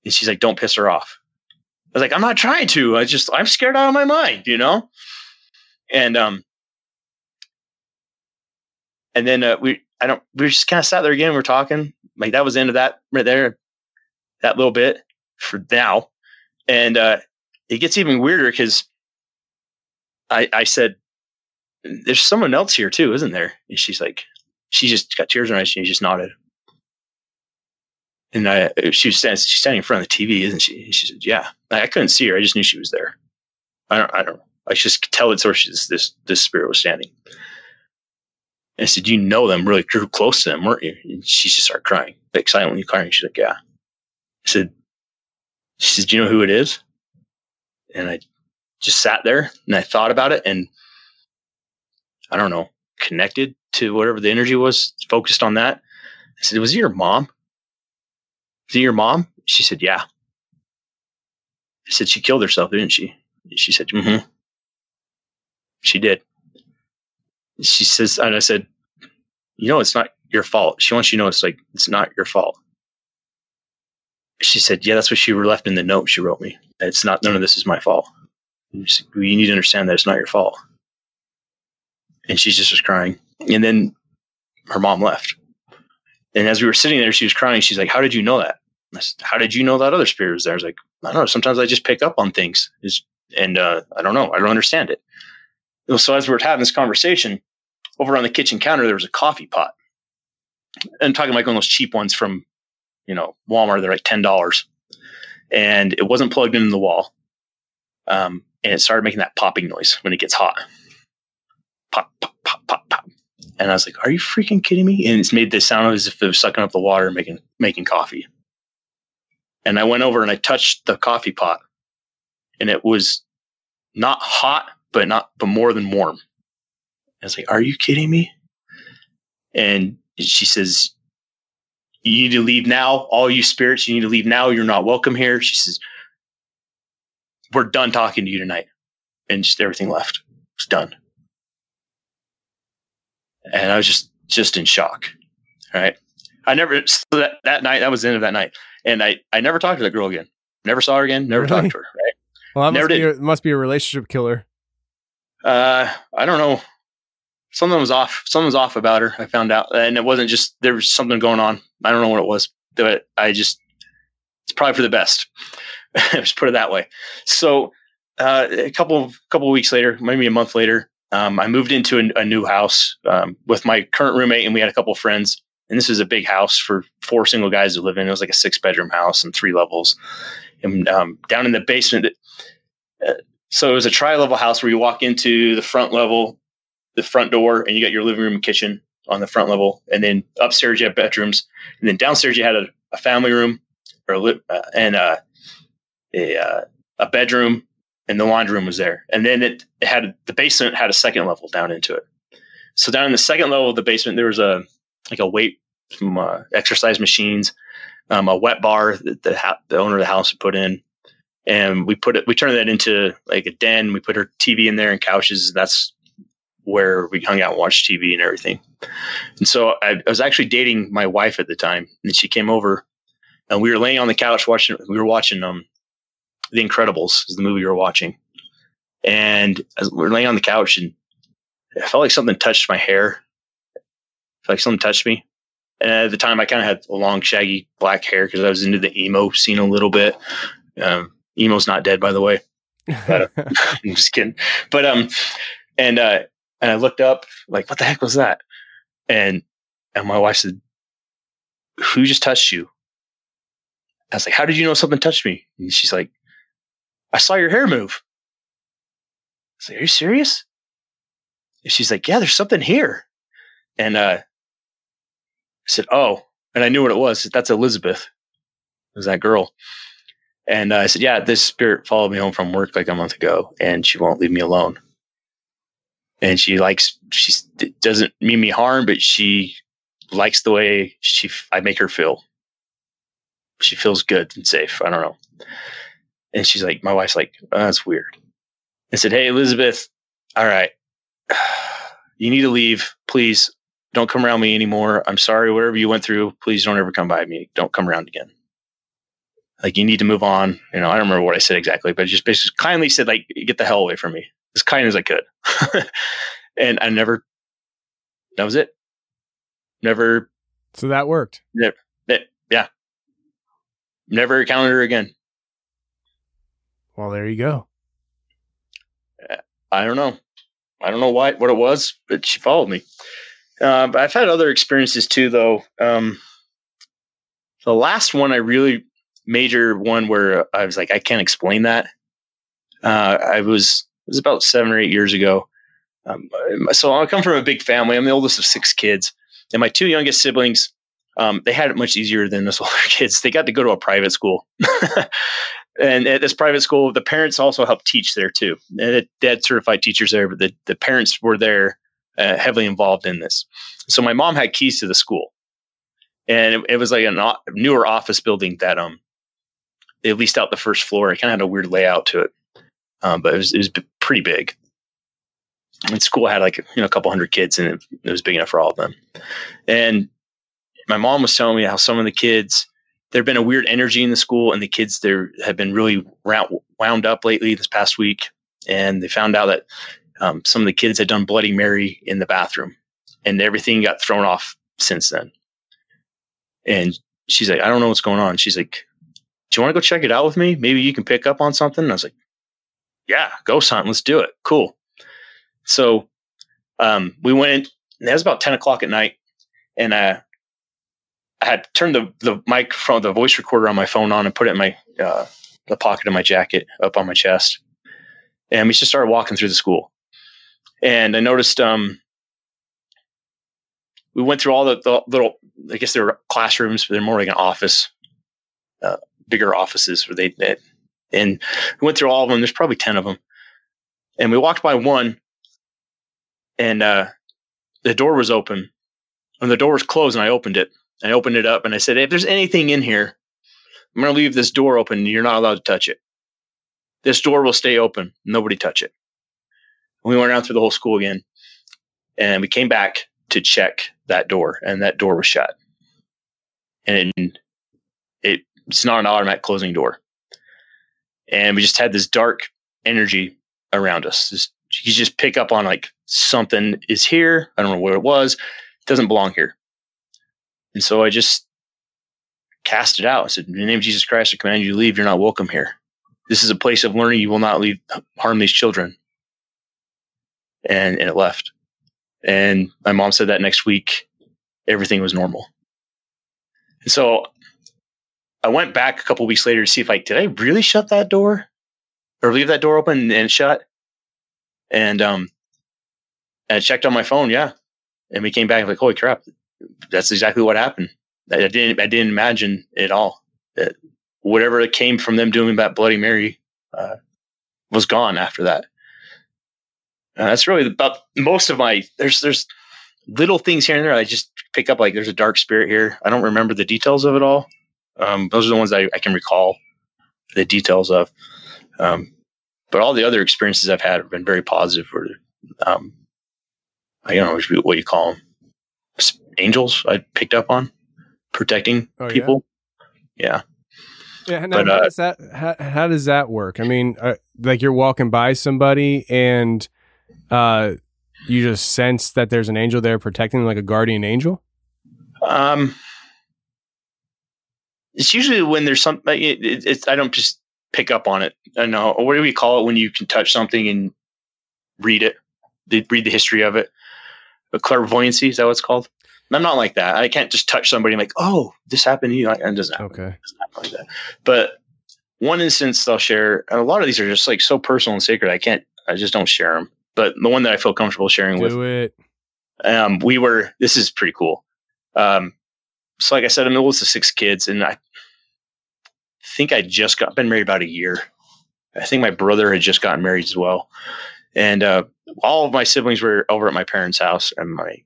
And she's like, don't piss her off. I was like, I'm not trying to. I just, I'm scared out of my mind, you know? And, um, and then, uh, we, I don't, we just kind of sat there again. We are talking. Like, that was the end of that right there, that little bit for now. And, uh, it gets even weirder because I, I said, there's someone else here too, isn't there? And she's like, she just got tears in her eyes she just nodded. And I, she was standing, she's standing in front of the TV, isn't she? And she said, yeah. I, I couldn't see her. I just knew she was there. I don't, I don't. I just could tell it's where she's, this, this spirit was standing. I said, you know them really grew close to them, weren't you? And she just started crying, like silently crying. She's like, yeah. I said, she said, do you know who it is? And I just sat there and I thought about it and I don't know, connected to whatever the energy was, focused on that. I said, Was it your mom? Is it your mom? She said, Yeah. I said, She killed herself, didn't she? She said, Mm hmm. She did. She says, and I said, You know, it's not your fault. She wants you to know it's like, it's not your fault. She said, Yeah, that's what she left in the note she wrote me. It's not, none of this is my fault. You need to understand that it's not your fault and she just was crying. And then her mom left. And as we were sitting there, she was crying. She's like, "How did you know that? Said, How did you know that other spirit was there?" I was like, "I don't know. Sometimes I just pick up on things, it's, and uh, I don't know. I don't understand it." So as we were having this conversation, over on the kitchen counter there was a coffee pot. And I'm talking like one of those cheap ones from, you know, Walmart. They're like ten dollars, and it wasn't plugged into the wall. Um, and it started making that popping noise when it gets hot pop, pop, pop, pop, pop. And I was like, "Are you freaking kidding me?" And it's made this sound as if it was sucking up the water, and making making coffee. And I went over and I touched the coffee pot, and it was not hot, but not, but more than warm. I was like, "Are you kidding me?" And she says, "You need to leave now. All you spirits, you need to leave now. You're not welcome here." She says, "We're done talking to you tonight," and just everything left. It's done. And I was just just in shock. Right. I never so that, that night that was the end of that night, and I I never talked to that girl again. Never saw her again. Never Really? talked to her. Right. Well, that Never must be, a, must be a relationship killer. Uh, I don't know. Something was off. Something was off about her. I found out, and it wasn't just there was something going on. I don't know what it was, but I just it's probably for the best. Let's put it that way. So, uh, a couple couple of weeks later, maybe a month later, um, I moved into a, a new house um, with my current roommate, and we had a couple of friends. And this was a big house for four single guys to live in. It was like a six bedroom house and three levels. And um, down in the basement, uh, so it was a tri level house where you walk into the front level, the front door, and you got your living room and kitchen on the front level. And then upstairs, you have bedrooms. And then downstairs, you had a, a family room or a, li- uh, and uh, a, uh, a bedroom, and the laundry room was there. And then it, it had the basement had a second level down into it. So down in the second level of the basement, there was a like a weight, uh, exercise machines, um, a wet bar that the, ha- the owner of the house put in, and we put it. We turned that into like a den. We put her TV in there and couches. And That's where we hung out and watched TV and everything. And so I, I was actually dating my wife at the time, and she came over, and we were laying on the couch watching. We were watching um, The Incredibles, is the movie we were watching, and as we were laying on the couch, and I felt like something touched my hair. Like something touched me. And at the time, I kind of had long, shaggy black hair because I was into the emo scene a little bit. Um, emo's not dead, by the way. But, uh, I'm just kidding. But um, and uh, and I looked up, like, what the heck was that? And and my wife said, "Who just touched you?" I was like, "How did you know something touched me?" And she's like, "I saw your hair move." I was like, "Are you serious?" And she's like, "Yeah, there's something here." And uh, I said, "Oh," and I knew what it was. That's Elizabeth. It was that girl. And uh, I said, "Yeah, this spirit followed me home from work like a month ago, and she won't leave me alone. And she likes she doesn't mean me harm, but she likes the way she I make her feel. She feels good and safe. I don't know." And she's like, "My wife's like, oh, that's weird." I said, "Hey, Elizabeth, all right, you need to leave, please. Don't come around me anymore. I'm sorry, whatever you went through. Please don't ever come by me. Don't come around again." like you need to move on. You know, I don't remember what I said exactly, but just basically kindly said like, get the hell away from me as kind as I could. and I never, that was it. Never, So that worked. Never, yeah, never encountered her again. Well, there you go. I don't know. I don't know why, what it was, but she followed me. Uh, but I've had other experiences too, though. Um, the last one I really major one where I was like, I can't explain that. Uh, I was was about seven or eight years ago. Um, so I come from a big family. I'm the oldest of six kids, and my two youngest siblings, um, they had it much easier than us older kids. They got to go to a private school, and at this private school, the parents also helped teach there too. And they had certified teachers there, but the, the parents were there uh, heavily involved in this. So my mom had keys to the school, and it, it was like a o- newer office building that um they leased out the first floor. It kind of had a weird layout to it, um, but it was it was pretty big. And school had like you know a couple hundred kids, and it, it was big enough for all of them. And my mom was telling me how some of the kids there'd been a weird energy in the school, and the kids there have been really round, wound up lately this past week, and they found out that um, some of the kids had done Bloody Mary in the bathroom, and everything got thrown off since then. And she's like, I don't know what's going on. She's like, Do you want to go check it out with me? Maybe you can pick up on something. And I was like, Yeah, ghost son. Let's do it. Cool. So um, we went it was about 10 o'clock at night. And uh, I had turned the, the mic from the voice recorder on my phone on and put it in my uh, the pocket of my jacket up on my chest. And we just started walking through the school. And I noticed um, we went through all the, the little, I guess they were classrooms, but they're more like an office, uh, bigger offices where they, they, and we went through all of them. There's probably 10 of them. And we walked by one, and uh, the door was open. And the door was closed, and I opened it. I opened it up, and I said, "If there's anything in here, I'm going to leave this door open. You're not allowed to touch it. This door will stay open. Nobody touch it." And we went around through the whole school again, and we came back to check that door, and that door was shut. And it, it's not an automatic closing door. And we just had this dark energy around us. Just, you just pick up on like something is here. I don't know where it was. It doesn't belong here. And so I just cast it out. I said, In the name of Jesus Christ, I command you to leave. You're not welcome here. This is a place of learning. You will not leave harm these children. And, and it left. And my mom said that next week, everything was normal. And so I went back a couple weeks later to see if like, did I really shut that door or leave that door open and shut? And, um, and I checked on my phone. Yeah. And we came back like, holy crap. That's exactly what happened. I didn't, I didn't imagine it all that whatever came from them doing that Bloody Mary, uh, was gone after that. And that's really about most of my, there's, there's little things here and there. I just pick up like there's a dark spirit here. I don't remember the details of it all. Um, those are the ones I, I can recall the details of. Um, but all the other experiences I've had have been very positive. Or, um, I don't know what you call them, angels. I picked up on protecting Oh, people. Yeah. Yeah, now, But, how uh, does that how, how does that work? I mean, uh, like you're walking by somebody and uh, you just sense that there's an angel there protecting, them, like a guardian angel. Um, it's usually when there's something. It, it, it's I don't just pick up on it. I know. Or what do we call it when you can touch something and read it? They read the history of it. A clairvoyancy is that what it's called? I'm not like that. I can't just touch somebody and like, oh, this happened to you. It doesn't happen. Okay. Doesn't like that. But one instance I'll share, and a lot of these are just like so personal and sacred. I can't. I just don't share them. But the one that I feel comfortable sharing with Do it. um, we were this is pretty cool um, so like i said i'm the oldest of six kids and i think i just got been married about a year. I think my brother had just gotten married as well. And uh, all of my siblings were over at my parents house and my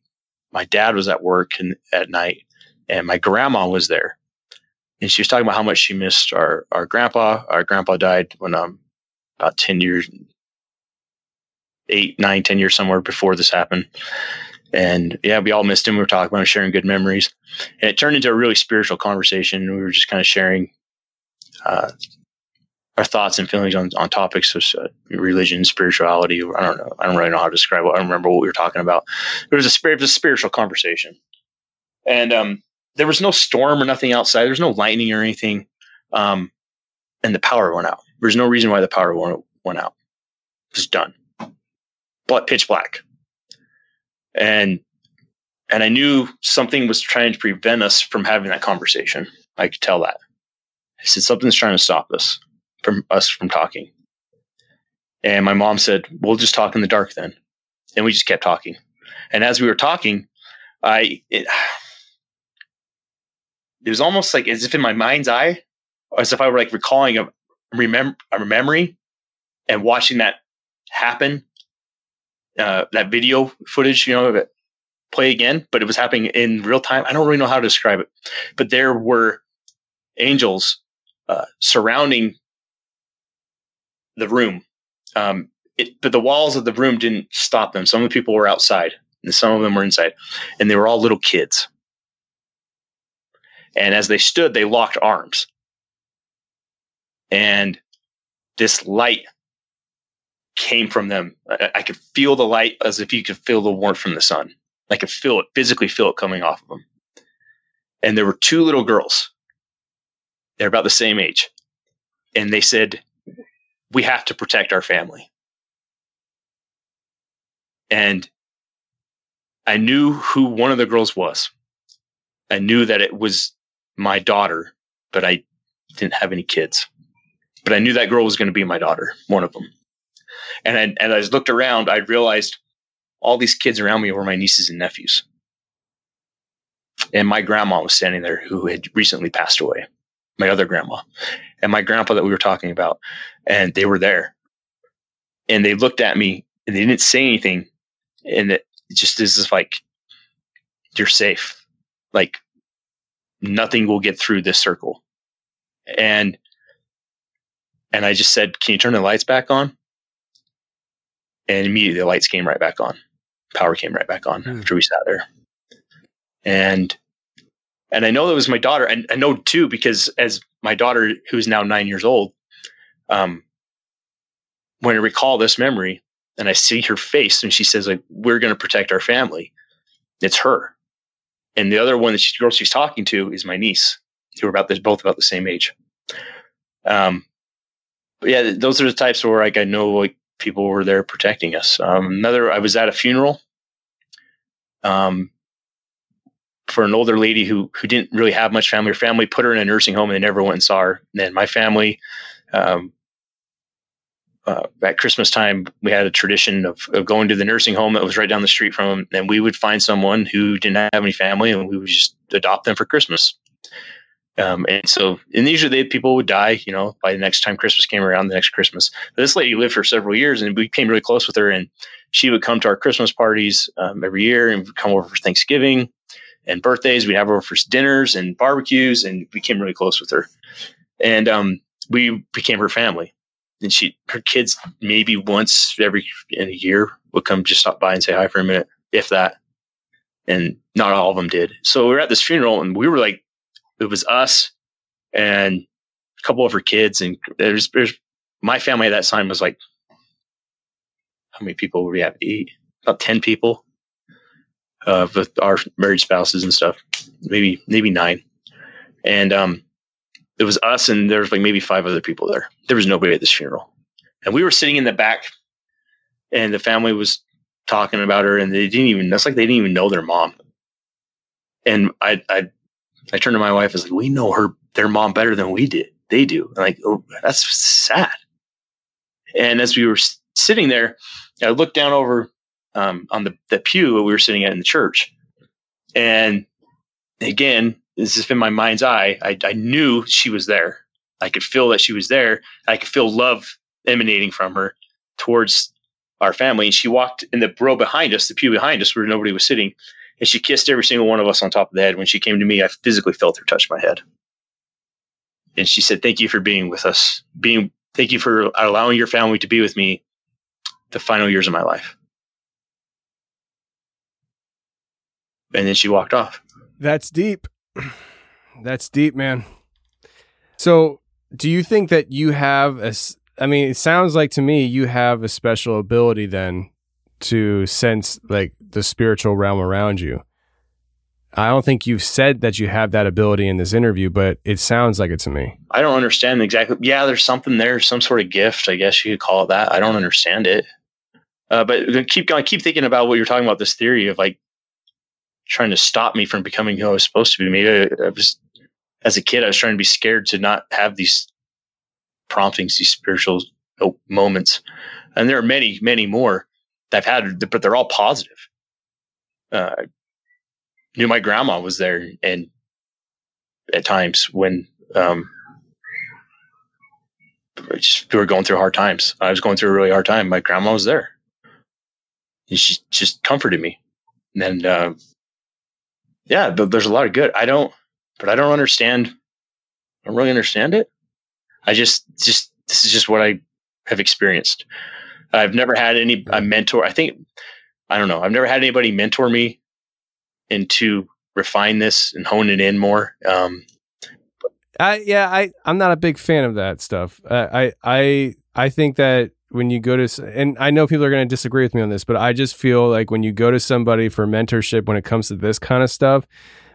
my dad was at work and at night and my grandma was there. And she was talking about how much she missed our our grandpa. Our grandpa died when um about 10 years eight nine ten years somewhere before this happened. And yeah, we all missed him. We were talking about sharing good memories, and it turned into a really spiritual conversation. We were just kind of sharing uh, our thoughts and feelings on, on topics of uh, religion, spirituality. I don't know. I don't really know how to describe it. I don't remember what we were talking about. It was a it was a spiritual conversation, and um, there was no storm or nothing outside. There was no lightning or anything, um, and the power went out. There's no reason why the power went went out. It was done. But pitch black and and I knew something was trying to prevent us from having that conversation. I could tell that. I said something's trying to stop us from us from talking. And my mom said, "We'll just talk in the dark then." And we just kept talking. And as we were talking, I it, it was almost like as if in my mind's eye, as if I were like recalling a remember a memory and watching that happen uh, that video footage, you know, play again, but it was happening in real time. I don't really know how to describe it, but there were angels uh, surrounding the room. Um, it, but the walls of the room didn't stop them. Some of the people were outside, and some of them were inside, and they were all little kids. And as they stood, they locked arms, and this light came from them. I, I could feel the light as if you could feel the warmth from the sun. I could feel it, physically feel it coming off of them. And there were two little girls. They're about the same age. And they said, We have to protect our family. And I knew who one of the girls was. I knew that it was my daughter, but I didn't have any kids. But I knew that girl was going to be my daughter, one of them. And I, as I looked around, I realized all these kids around me were my nieces and nephews. And my grandma was standing there who had recently passed away, my other grandma, and my grandpa that we were talking about. And they were there. and they looked at me and they didn't say anything. And it just is like, you're safe. Like nothing will get through this circle. And, and I just said, can you turn the lights back on? And immediately the lights came right back on. Power came right back on hmm. after we sat there. And, and I know that was my daughter. And I know too, because as my daughter, who's now nine years old, um, when I recall this memory and I see her face and she says, like, we're going to protect our family. It's her. And the other one that she, girl she's talking to is my niece, who are about this, both about the same age. Um, but yeah, those are the types where like I know like people were there protecting us. Um, another, I was at a funeral, um, for an older lady who who didn't really have much family. Her family put her in a nursing home and they never went and saw her. And then my family, um, uh, at Christmas time, we had a tradition of, of going to the nursing home that was right down the street from them, and we would find someone who didn't have any family, and we would just adopt them for Christmas. Um, and so, and usually people would die, you know, by the next time Christmas came around, the next Christmas. But this lady lived for several years, and we became really close with her. And she would come to our Christmas parties um, every year, and come over for Thanksgiving and birthdays. We'd have her for dinners and barbecues, and became really close with her. And um, we became her family and she her kids maybe once every in a year would come just stop by and say hi for a minute, if that. And not all of them did. So we were at this funeral and we were like, it was us and a couple of her kids, and there's there's my family at that time was like, how many people were we have? Eight, about ten people, uh, with our married spouses and stuff, maybe maybe nine, and um, it was us and there was like maybe five other people there. There was nobody at this funeral. And we were sitting in the back and the family was talking about her and they didn't even, that's like they didn't even know their mom. And I, I, I turned to my wife was like, we know her, their mom better than we did. They do. Like, oh, that's sad. And as we were sitting there, I looked down over um, on the, the pew we were sitting at in the church. And again, this if in my mind's eye, I, I knew she was there. I could feel that she was there. I could feel love emanating from her towards our family. And she walked in the row behind us, the pew behind us where nobody was sitting, and she kissed every single one of us on top of the head. When she came to me, I physically felt her touch my head. And she said, Thank you for being with us. Being thank you for allowing your family to be with me the final years of my life. And then she walked off. That's deep. That's deep, man. So, do you think that you have a? I mean, it sounds like to me you have a special ability then to sense like the spiritual realm around you. I don't think you've said that you have that ability in this interview, but it sounds like it to me. I don't understand exactly. Yeah, there's something there, some sort of gift, I guess you could call it that. I don't understand it. Uh, but keep going, keep thinking about what you're talking about. This theory of like trying to stop me from becoming who I was supposed to be. Maybe I, I was, as a kid, I was trying to be scared to not have these promptings, these spiritual moments. And there are many, many more that I've had, but they're all positive. Uh, knew my grandma was there, and at times when um, just we were going through hard times, I was going through a really hard time. My grandma was there, and she just comforted me. And then uh, yeah, but there's a lot of good. I don't, but I don't understand. I don't really understand it. I just, just this is just what I have experienced. I've never had any a mentor. I think I don't know. I've never had anybody mentor me into refine this and hone it in more. Um, I yeah, I I'm not a big fan of that stuff. Uh, I I I think that when you go to and I know people are going to disagree with me on this, but I just feel like when you go to somebody for mentorship when it comes to this kind of stuff,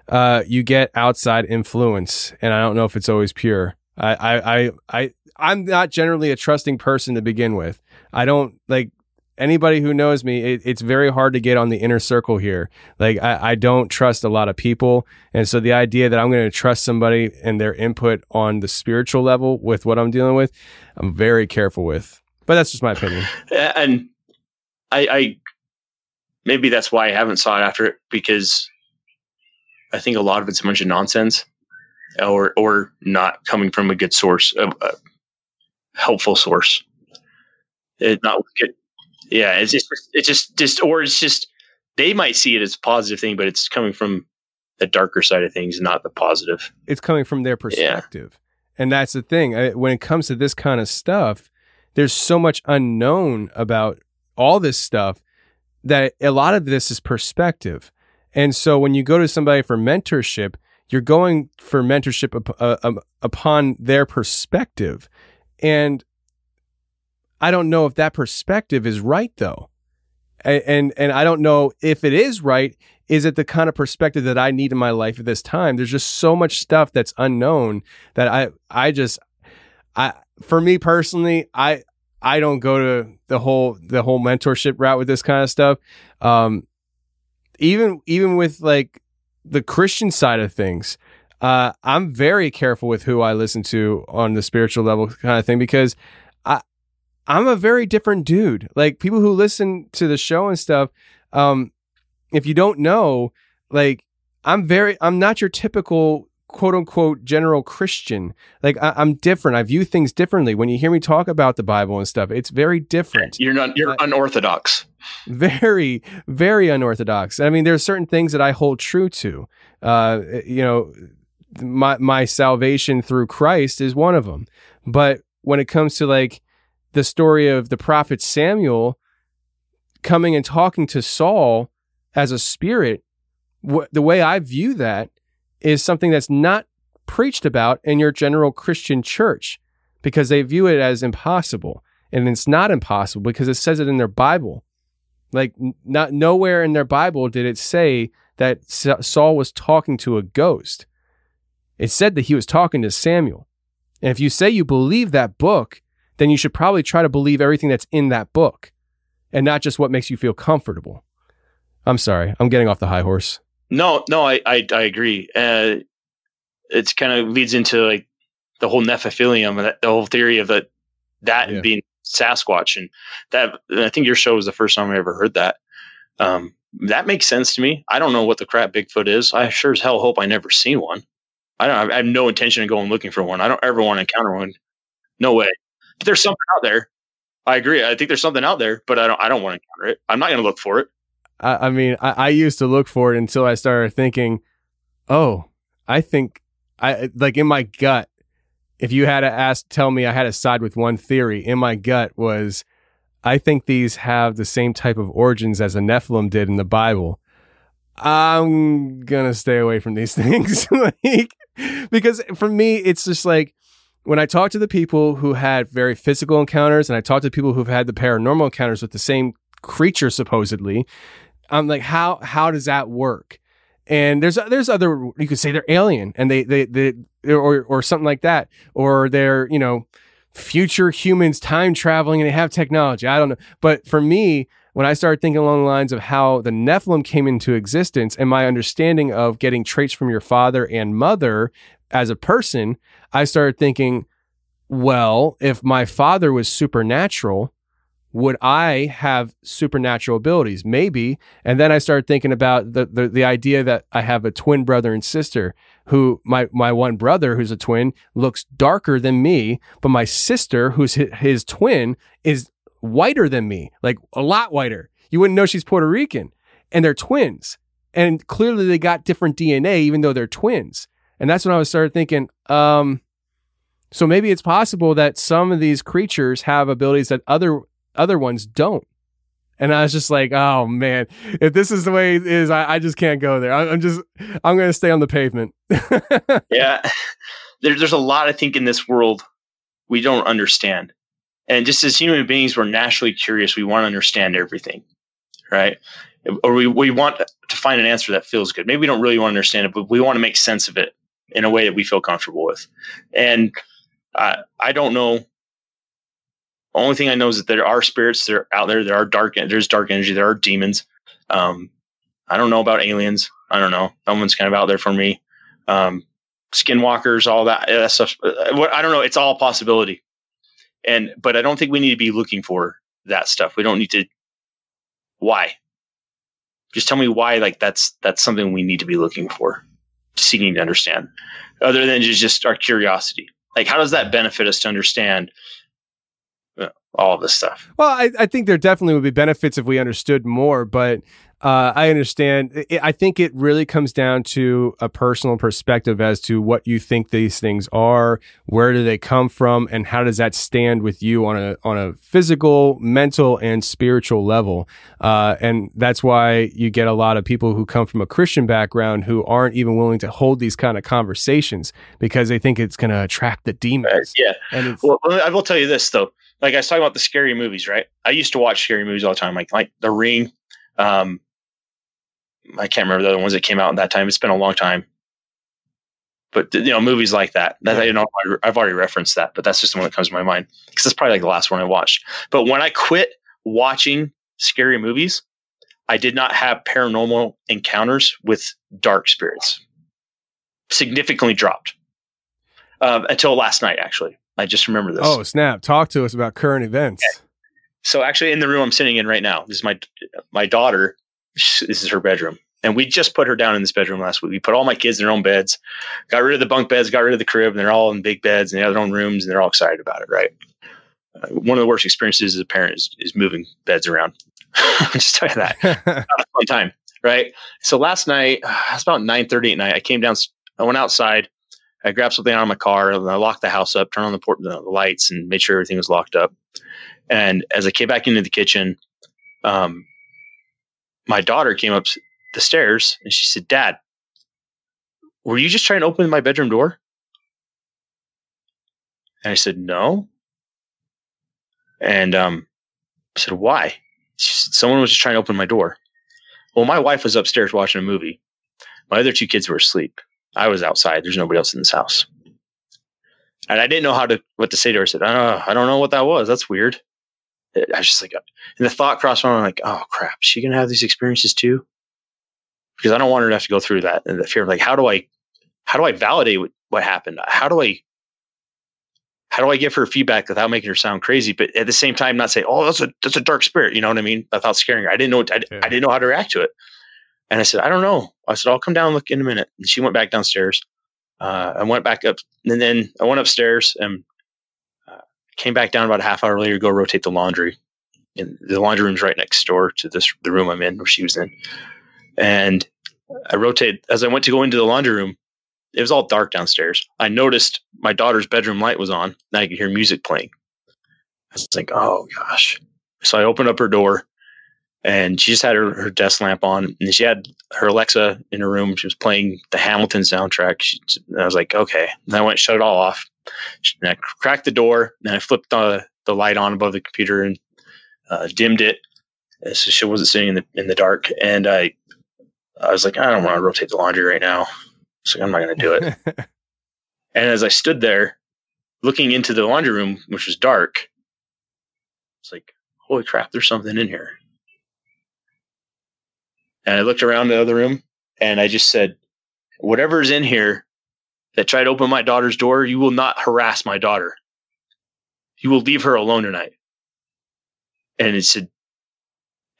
uh, you get outside influence, and I don't know if it's always pure. I I I, I I'm not generally a trusting person to begin with. I don't like anybody who knows me, it, it's very hard to get on the inner circle here. Like I, I don't trust a lot of people. And so the idea that I'm going to trust somebody and their input on the spiritual level with what I'm dealing with, I'm very careful with. But that's just my opinion. And I, I maybe that's why I haven't sought after it because I think a lot of it's a bunch of nonsense or or not coming from a good source, a, a helpful source. It's not good. Yeah, it's just it's just just or it's just they might see it as a positive thing, but it's coming from the darker side of things, not the positive. It's coming from their perspective. And that's the thing. I, when it comes to this kind of stuff, there's so much unknown about all this stuff that a lot of this is perspective. And so when you go to somebody for mentorship, you're going for mentorship up, uh, um, upon their perspective. And I don't know if that perspective is right though. And, and and I don't know if it is right. Is it the kind of perspective that I need in my life at this time? There's just so much stuff that's unknown that I I just I for me personally, I I don't go to the whole the whole mentorship route with this kind of stuff. Um, even even with like the Christian side of things, uh, I'm very careful with who I listen to on the spiritual level kind of thing because I I'm a very different dude. Like people who listen to the show and stuff, um, if you don't know, like I'm very I'm not your typical quote unquote general Christian. Like I, am different. I view things differently. When you hear me talk about the Bible and stuff, it's very different. You're not. You're unorthodox. Very, very unorthodox. I mean, there are certain things that I hold true to. Uh, you know, my my salvation through Christ is one of them. But when it comes to like the story of the prophet Samuel coming and talking to Saul as a spirit, wh- the way I view that is something that's not preached about in your general Christian church because they view it as impossible. And it's not impossible because it says it in their Bible. Like not nowhere in their Bible did it say that Saul was talking to a ghost. It said that he was talking to Samuel. And if you say you believe that book, then you should probably try to believe everything that's in that book and not just what makes you feel comfortable. I'm sorry, I'm getting off the high horse. No, no, I I, I agree. Uh, it's kind of leads into like the whole Nephilim, the whole theory of that that yeah. being Sasquatch, and that and I think your show was the first time I ever heard that. Um, that makes sense to me. I don't know what the crap Bigfoot is. I sure as hell hope I never see one. I don't. I have no intention of going looking for one. I don't ever want to encounter one. No way. But there's something out there. I agree. I think there's something out there, but I don't. I don't want to encounter it. I'm not going to look for it. I, I mean, I, I used to look for it until I started thinking, oh, I think I like in my gut. If you had to ask, tell me I had to side with one theory. In my gut was, I think these have the same type of origins as a Nephilim did in the Bible. I'm gonna stay away from these things, like because for me, it's just like when I talk to the people who had very physical encounters, and I talk to people who've had the paranormal encounters with the same creature supposedly, I'm like, how how does that work? And there's there's other you could say they're alien and they they they or or something like that, or they're you know future humans time traveling and they have technology. I don't know, but for me, when I started thinking along the lines of how the Nephilim came into existence and my understanding of getting traits from your father and mother as a person, I started thinking, well, if my father was supernatural, would I have supernatural abilities? Maybe. And then I started thinking about the, the, the idea that I have a twin brother and sister who my, my one brother who's a twin looks darker than me, but my sister who's his, twin is whiter than me, like a lot whiter. You wouldn't know she's Puerto Rican and they're twins. And clearly they got different DNA, even though they're twins. And that's when I was started thinking, um, so maybe it's possible that some of these creatures have abilities that other other ones don't. And I was just like, oh man, if this is the way it is, I, I just can't go there. I, am just, I'm going to stay on the pavement. yeah. There, there's a lot, I think, in this world we don't understand. And just as human beings, we're naturally curious. We want to understand everything, right? Or we, we want to find an answer that feels good. Maybe we don't really want to understand it, but we want to make sense of it in a way that we feel comfortable with. And I, I don't know only thing I know is that there are spirits that are out there. There are dark. There's dark energy. There are demons. Um, I don't know about aliens. I don't know. That one's kind of out there for me. Um, skinwalkers, all that, that stuff. Uh, I don't know. It's all possibility. And but I don't think we need to be looking for that stuff. We don't need to. Why? Just tell me why. Like that's that's something we need to be looking for, seeking to understand, other than just, just our curiosity. Like how does that benefit us to understand all this stuff. Well, I, I think there definitely would be benefits if we understood more, but uh, I understand. It, I think it really comes down to a personal perspective as to what you think these things are, where do they come from, and how does that stand with you on a on a physical, mental, and spiritual level. Uh, and that's why you get a lot of people who come from a Christian background who aren't even willing to hold these kind of conversations because they think it's going to attract the demons. yeah. And Well, I will tell you this though. Like I was talking about the scary movies, right? I used to watch scary movies all the time, like like The Ring. Um, I can't remember the other ones that came out in that time. It's been a long time. But you know, movies like that. That you know, I've already referenced that, but that's just the one that comes to my mind because that's probably like the last one I watched. But when I quit watching scary movies, I did not have paranormal encounters with dark spirits. Significantly dropped um, until last night. Actually, I just remember this. oh snap! Talk to us about current events. So actually, in the room I'm sitting in right now, this is my my daughter. This is her bedroom, and we just put her down in this bedroom last week. We put all my kids in their own beds, got rid of the bunk beds, got rid of the crib, and they're all in big beds and they have their own rooms, and they're all excited about it. Right. Uh, one of the worst experiences as a parent is, is moving beds around. I'll just tell you that not a fun time, right? So last night, it's about nine thirty at night. I came down. I went outside. I grabbed something out of my car and I locked the house up, turned on the, port, the, lights, and made sure everything was locked up. And as I came back into the kitchen, um, my daughter came up the stairs and she said, "Dad, were you just trying to open my bedroom door?" And I said, "No." And um, I said, "Why?" Said, "Someone was just trying to open my door." Well, my wife was upstairs watching a movie. My other two kids were asleep. I was outside. There's nobody else in this house. And I didn't know how to what to say to her. I said, oh, I don't know what that was. That's weird. I was just like, and the thought crossed my mind, like, oh crap, is she gonna have these experiences too? Because I don't want her to have to go through that and the fear of like, how do I, how do I validate what, what happened? How do I, how do I give her feedback without making her sound crazy, but at the same time not say, oh, that's a that's a dark spirit. You know what I mean? Without scaring her. I didn't know. I, Yeah. I didn't know how to react to it. And I said, I don't know. I said, I'll come down and look in a minute. And she went back downstairs. Uh, I went back up, and then I went upstairs and uh, came back down about a half hour later to go rotate the laundry. And the laundry room's right next door to this the room I'm in, where she was in. And I rotated as I went to go into the laundry room. It was all dark downstairs. I noticed my daughter's bedroom light was on, and I could hear music playing. I was like, "Oh gosh!" So I opened up her door, and she just had her, her desk lamp on, and she had her Alexa in her room. She was playing the Hamilton soundtrack. She, and I was like, okay. And I went and shut it all off. And I cracked the door, and I flipped the, the light on above the computer and uh, dimmed it, uh, so she wasn't sitting in the in the dark. And I, I was like, I don't want to rotate the laundry right now. So I'm not going to do it. and as I stood there, looking into the laundry room, which was dark, it's like, holy crap, there's something in here. And I looked around the other room and I just said, whatever's in here that tried to open my daughter's door, you will not harass my daughter. You will leave her alone tonight. And it said,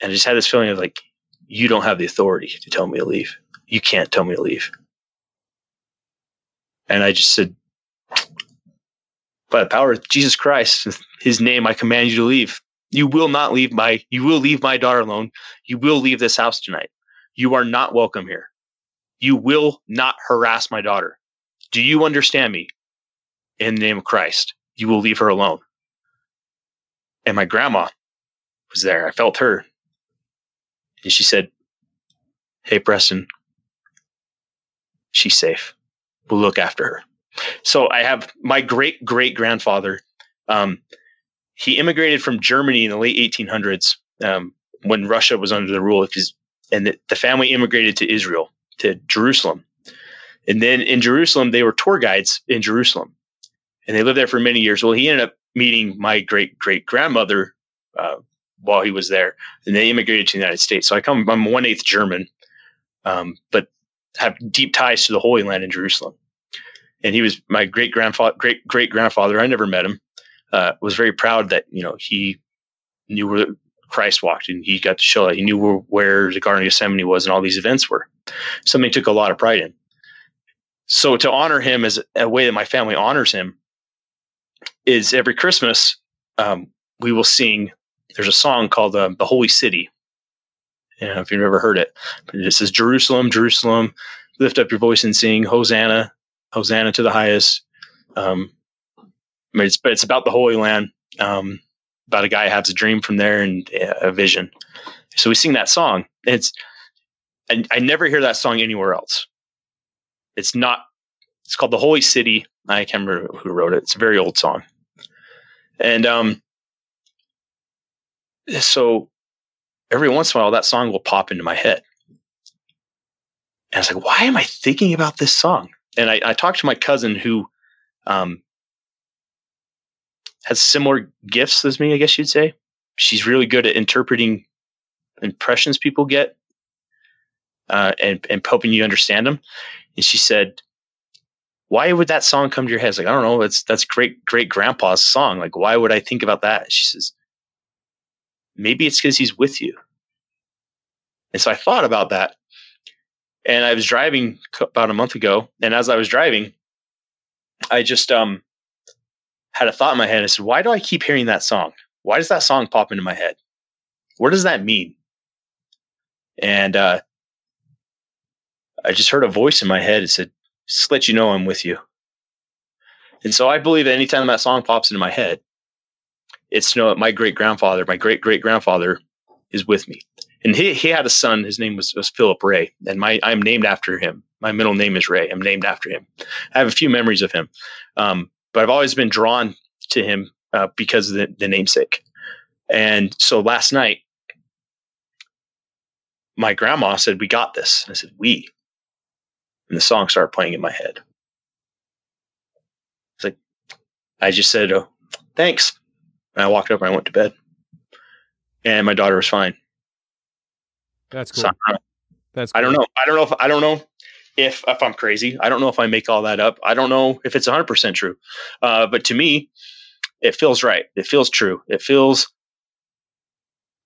and I just had this feeling of like, you don't have the authority to tell me to leave. You can't tell me to leave. And I just said, by the power of Jesus Christ, his name, I command you to leave. You will not leave my, you will leave my daughter alone. You will leave this house tonight. You are not welcome here. You will not harass my daughter. Do you understand me? In the name of Christ, you will leave her alone. And my grandma was there. I felt her. And she said, Hey, Preston, she's safe. We'll look after her. So I have my great great grandfather. Um, he immigrated from Germany in the late 1800s um, when Russia was under the rule of his, and the, the family immigrated to Israel, to Jerusalem. And then in Jerusalem, they were tour guides in Jerusalem, and they lived there for many years. Well, he ended up meeting my great great grandmother uh, while he was there, and they immigrated to the United States. So I come, I'm one eighth German, um, but have deep ties to the Holy Land in Jerusalem. And he was my great grandfather, great great grandfather. I never met him. Uh, was very proud that you know he knew where Christ walked, and he got to show that he knew where, where the Garden of Gethsemane was, and all these events were. Something took a lot of pride in. So to honor him as a way that my family honors him is every Christmas um, we will sing. There's a song called uh, "The Holy City." You know, if you've ever heard it, but it says Jerusalem, Jerusalem, lift up your voice and sing Hosanna, Hosanna to the highest. Um, I mean, it's, but it's about the Holy Land, um, about a guy who has a dream from there and a vision. So we sing that song. It's I, I never hear that song anywhere else. It's not. It's called the Holy City. I can't remember who wrote it. It's a very old song, and um, so every once in a while that song will pop into my head. And I was like, why am I thinking about this song? And I, I talked to my cousin who um, has similar gifts as me, I guess you'd say. She's really good at interpreting impressions people get uh, and, and helping you understand them. And she said, why would that song come to your head? It's like, I don't know. It's that's great, great grandpa's song. Like, why would I think about that? She says, maybe it's because he's with you. And so I thought about that. And I was driving about a month ago. And as I was driving, I just um, had a thought in my head. I said, why do I keep hearing that song? Why does that song pop into my head? What does that mean? And uh, I just heard a voice in my head. It said, just let you know I'm with you. And so I believe that anytime that song pops into my head, it's to know that my great grandfather, my great great grandfather, is with me. And he, he had a son. His name was, was Philip Ray, and my I'm named after him. My middle name is Ray. I'm named after him. I have a few memories of him, um, but I've always been drawn to him uh, because of the, the namesake. And so last night, my grandma said, "We got this." And I said, "We." And the song started playing in my head. It's like I just said, "Oh, thanks." And I walked up and I went to bed. And my daughter was fine. That's cool. So, That's I don't know. I don't know if I don't know if if I'm crazy. I don't know if I make all that up. I don't know if it's 100% true. Uh, but to me, it feels right. It feels true. It feels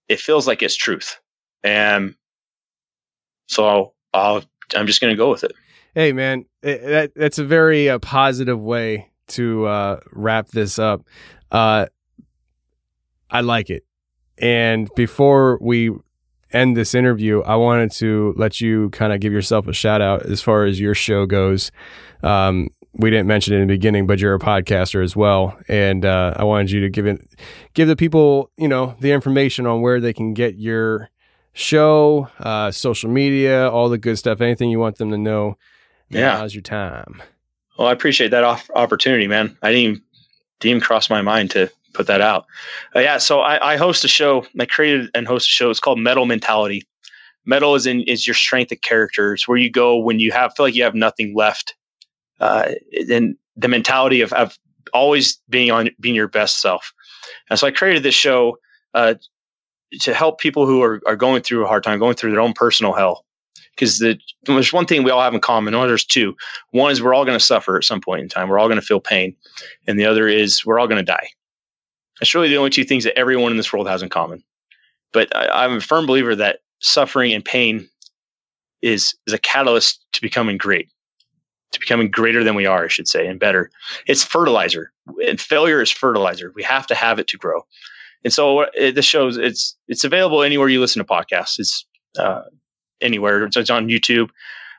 it feels like it's truth. And so I'll I'm just going to go with it. Hey, man, it, that, that's a very uh, positive way to uh, wrap this up. Uh, I like it. And before we end this interview, I wanted to let you kind of give yourself a shout out as far as your show goes. Um, we didn't mention it in the beginning, but you're a podcaster as well, and uh, I wanted you to give it, give the people, you know, the information on where they can get your show, uh, social media, all the good stuff. Anything you want them to know. Yeah. Now's your time. Well, I appreciate that off- opportunity, man. I didn't even, didn't even cross my mind to put that out. Uh, yeah, so I, I host a show. I created and host a show. It's called Mettle Mentality. Mettle is in is your strength of character. It's where you go when you have feel like you have nothing left. Uh, and the mentality of, of always being on being your best self. And so I created this show uh, to help people who are, are going through a hard time, going through their own personal hell. Because the, there's one thing we all have in common. No, there's two. One is we're all going to suffer at some point in time. We're all going to feel pain, and the other is we're all going to die. That's really the only two things that everyone in this world has in common. But I, I'm a firm believer that suffering and pain is is a catalyst to becoming great, to becoming greater than we are, I should say, and better. It's fertilizer, and failure is fertilizer. We have to have it to grow. And so it, the shows it's it's available anywhere you listen to podcasts. It's uh, anywhere. It's, it's on YouTube.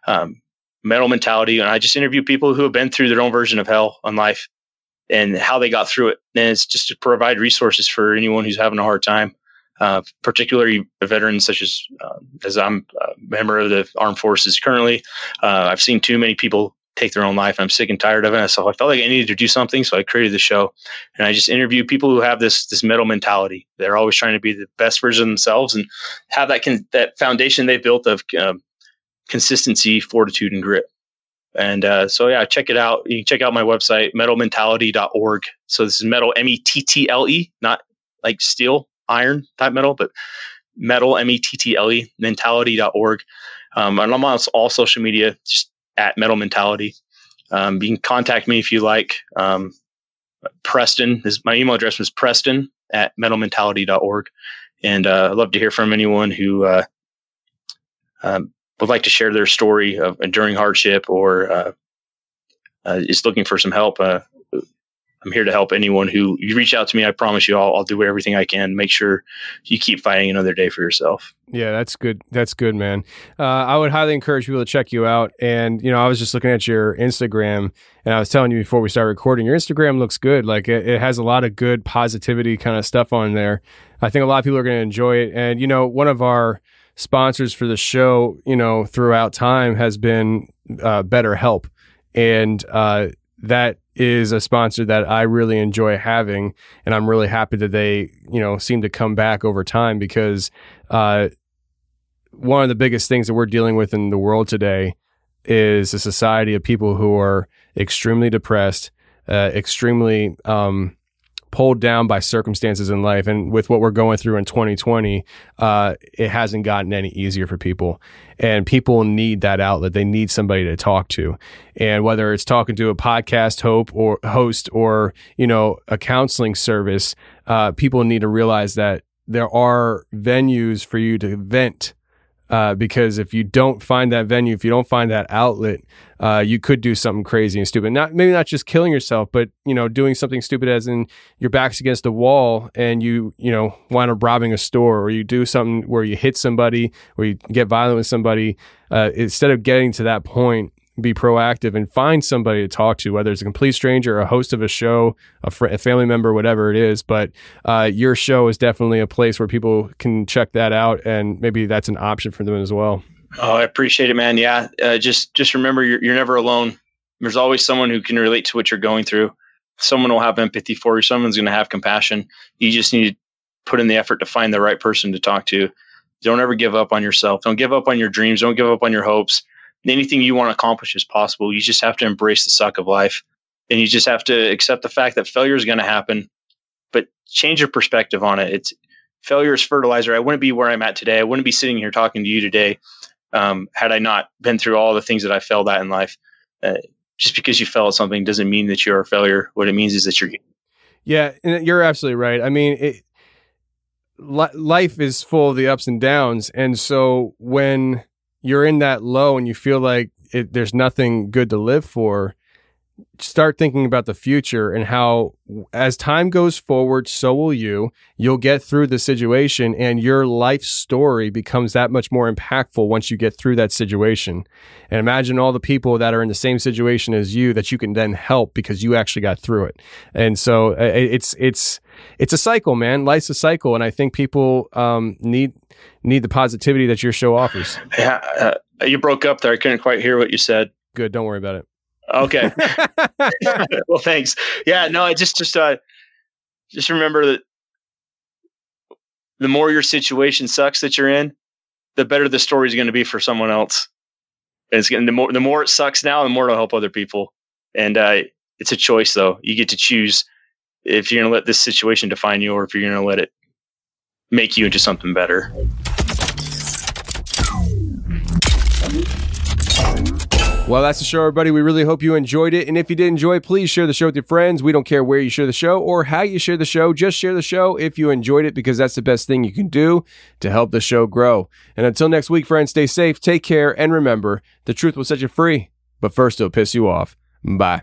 Um, Mettle Mentality, and I just interview people who have been through their own version of hell on life and how they got through it. And it's just to provide resources for anyone who's having a hard time, uh, particularly veterans such as uh, as I'm a member of the armed forces currently. Uh, I've seen too many people take their own life. I'm sick and tired of it. So I felt like I needed to do something. So I created the show, and I just interview people who have this this mettle mentality. They're always trying to be the best version of themselves and have that con- that foundation they built of um, consistency, fortitude, and grit. And uh, so, yeah, check it out. You can check out my website, mettlementality.org. So this is mettle, M E T T L E, not like steel, iron type metal, but mettle, M E T T L E, mentality.org. Um, and I'm on all social media, just at mettle mentality. Um, you can contact me if you like. Um, Preston is my email address was Preston at mettlementality.org. And uh, I'd love to hear from anyone who uh, um, would like to share their story of enduring hardship or uh, uh, is looking for some help, uh, I'm here to help anyone who you reach out to me. I promise you, I'll, I'll do everything I can. Make sure you keep fighting another day for yourself. Yeah, that's good. That's good, man. Uh, I would highly encourage people to check you out. And you know, I was just looking at your Instagram, and I was telling you before we started recording, your Instagram looks good. Like it, it has a lot of good positivity kind of stuff on there. I think a lot of people are going to enjoy it. And you know, one of our sponsors for the show, you know, throughout time has been uh, BetterHelp, and uh, that is a sponsor that I really enjoy having, and I'm really happy that they, you know, seem to come back over time because uh, one of the biggest things that we're dealing with in the world today is a society of people who are extremely depressed, uh, extremely um, pulled down by circumstances in life. And with what we're going through in 2020, uh, it hasn't gotten any easier for people. And people need that outlet. They need somebody to talk to. And whether it's talking to a podcast hope or host or, you know, a counseling service, uh, people need to realize that there are venues for you to vent uh, because if you don't find that venue, if you don't find that outlet, uh, you could do something crazy and stupid. Not maybe not just killing yourself, but you know, doing something stupid as in your back's against a wall and you you know wind up robbing a store, or you do something where you hit somebody, or you get violent with somebody. Uh, instead of getting to that point, be proactive and find somebody to talk to, whether it's a complete stranger, a host of a show, a, fr- a family member, whatever it is. But uh, your show is definitely a place where people can check that out, and maybe that's an option for them as well. Oh, I appreciate it, man. Yeah, uh, just just remember, you're you're never alone. There's always someone who can relate to what you're going through. Someone will have empathy for you. Someone's going to have compassion. You just need to put in the effort to find the right person to talk to. Don't ever give up on yourself. Don't give up on your dreams. Don't give up on your hopes anything you want to accomplish is possible. You just have to embrace the suck of life and you just have to accept the fact that failure is going to happen, but change your perspective on it. It's failure is fertilizer. I wouldn't be where I'm at today. I wouldn't be sitting here talking to you today um, had I not been through all the things that I failed at in life. Uh, just because you fail at something doesn't mean that you're a failure. What it means is that you're. Yeah, you're absolutely right. I mean, it, li- life is full of the ups and downs, and so when you're in that low and you feel like it, there's nothing good to live for, start thinking about the future and how as time goes forward so will you. You'll get through the situation and your life story becomes that much more impactful once you get through that situation. And imagine all the people that are in the same situation as you that you can then help because you actually got through it. And so it's it's it's a cycle man. Life's a cycle and i think people um, need need the positivity that your show offers. Yeah uh, you broke up there. I couldn't quite hear what you said. Good. Don't worry about it Okay. well, thanks. Yeah, no, I just just uh just remember that the more your situation sucks that you're in, the better the story is going to be for someone else. And it's getting the more the more it sucks now, the more it'll help other people. And uh, it's a choice, though. You get to choose if you're going to let this situation define you, or if you're going to let it make you into something better. Well, that's the show, everybody. We really hope you enjoyed it. And if you did enjoy please share the show with your friends. We don't care where you share the show or how you share the show. Just share the show if you enjoyed it because that's the best thing you can do to help the show grow. And until next week, friends, stay safe, take care, and remember the truth will set you free, but first it'll piss you off. Bye.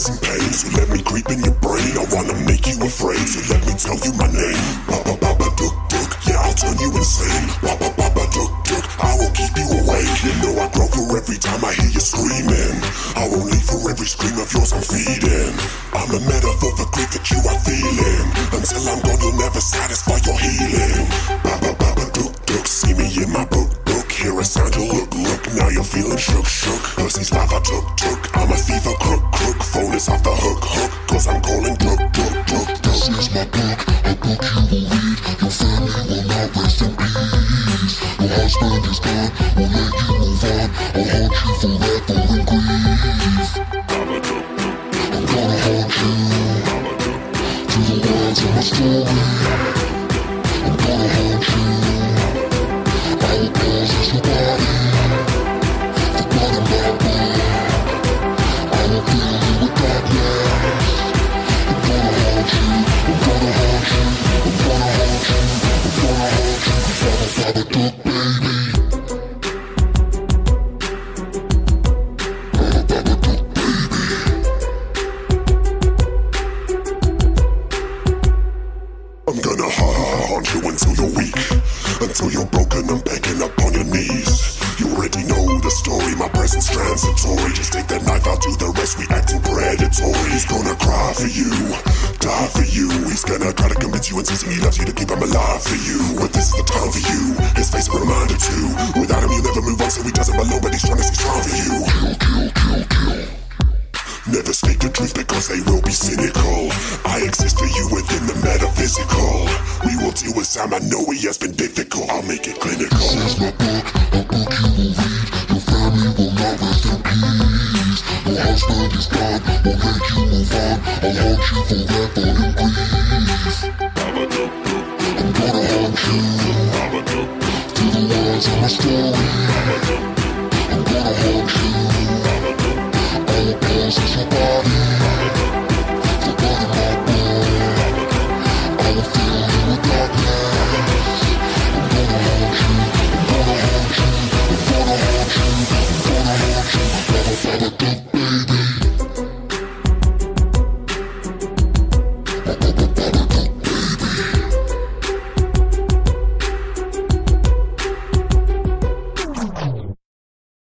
Some pain, so let me creep in your brain. I wanna make you afraid, so let me tell you my name. Baba Baba Duk Duk, yeah, I'll turn you insane. Baba Baba Duk Duk, I will keep you awake. You know I grow for every time I hear you screaming. I won't leave for every scream of yours I'm feeding. I'm a metaphor for grief that you are feeling. Until I'm gone, you'll never satisfy your healing. Baba Baba Duk Duk, see me in my book book. Hear a sound, you look look. Now you're feeling shook shook. Pussy's life I took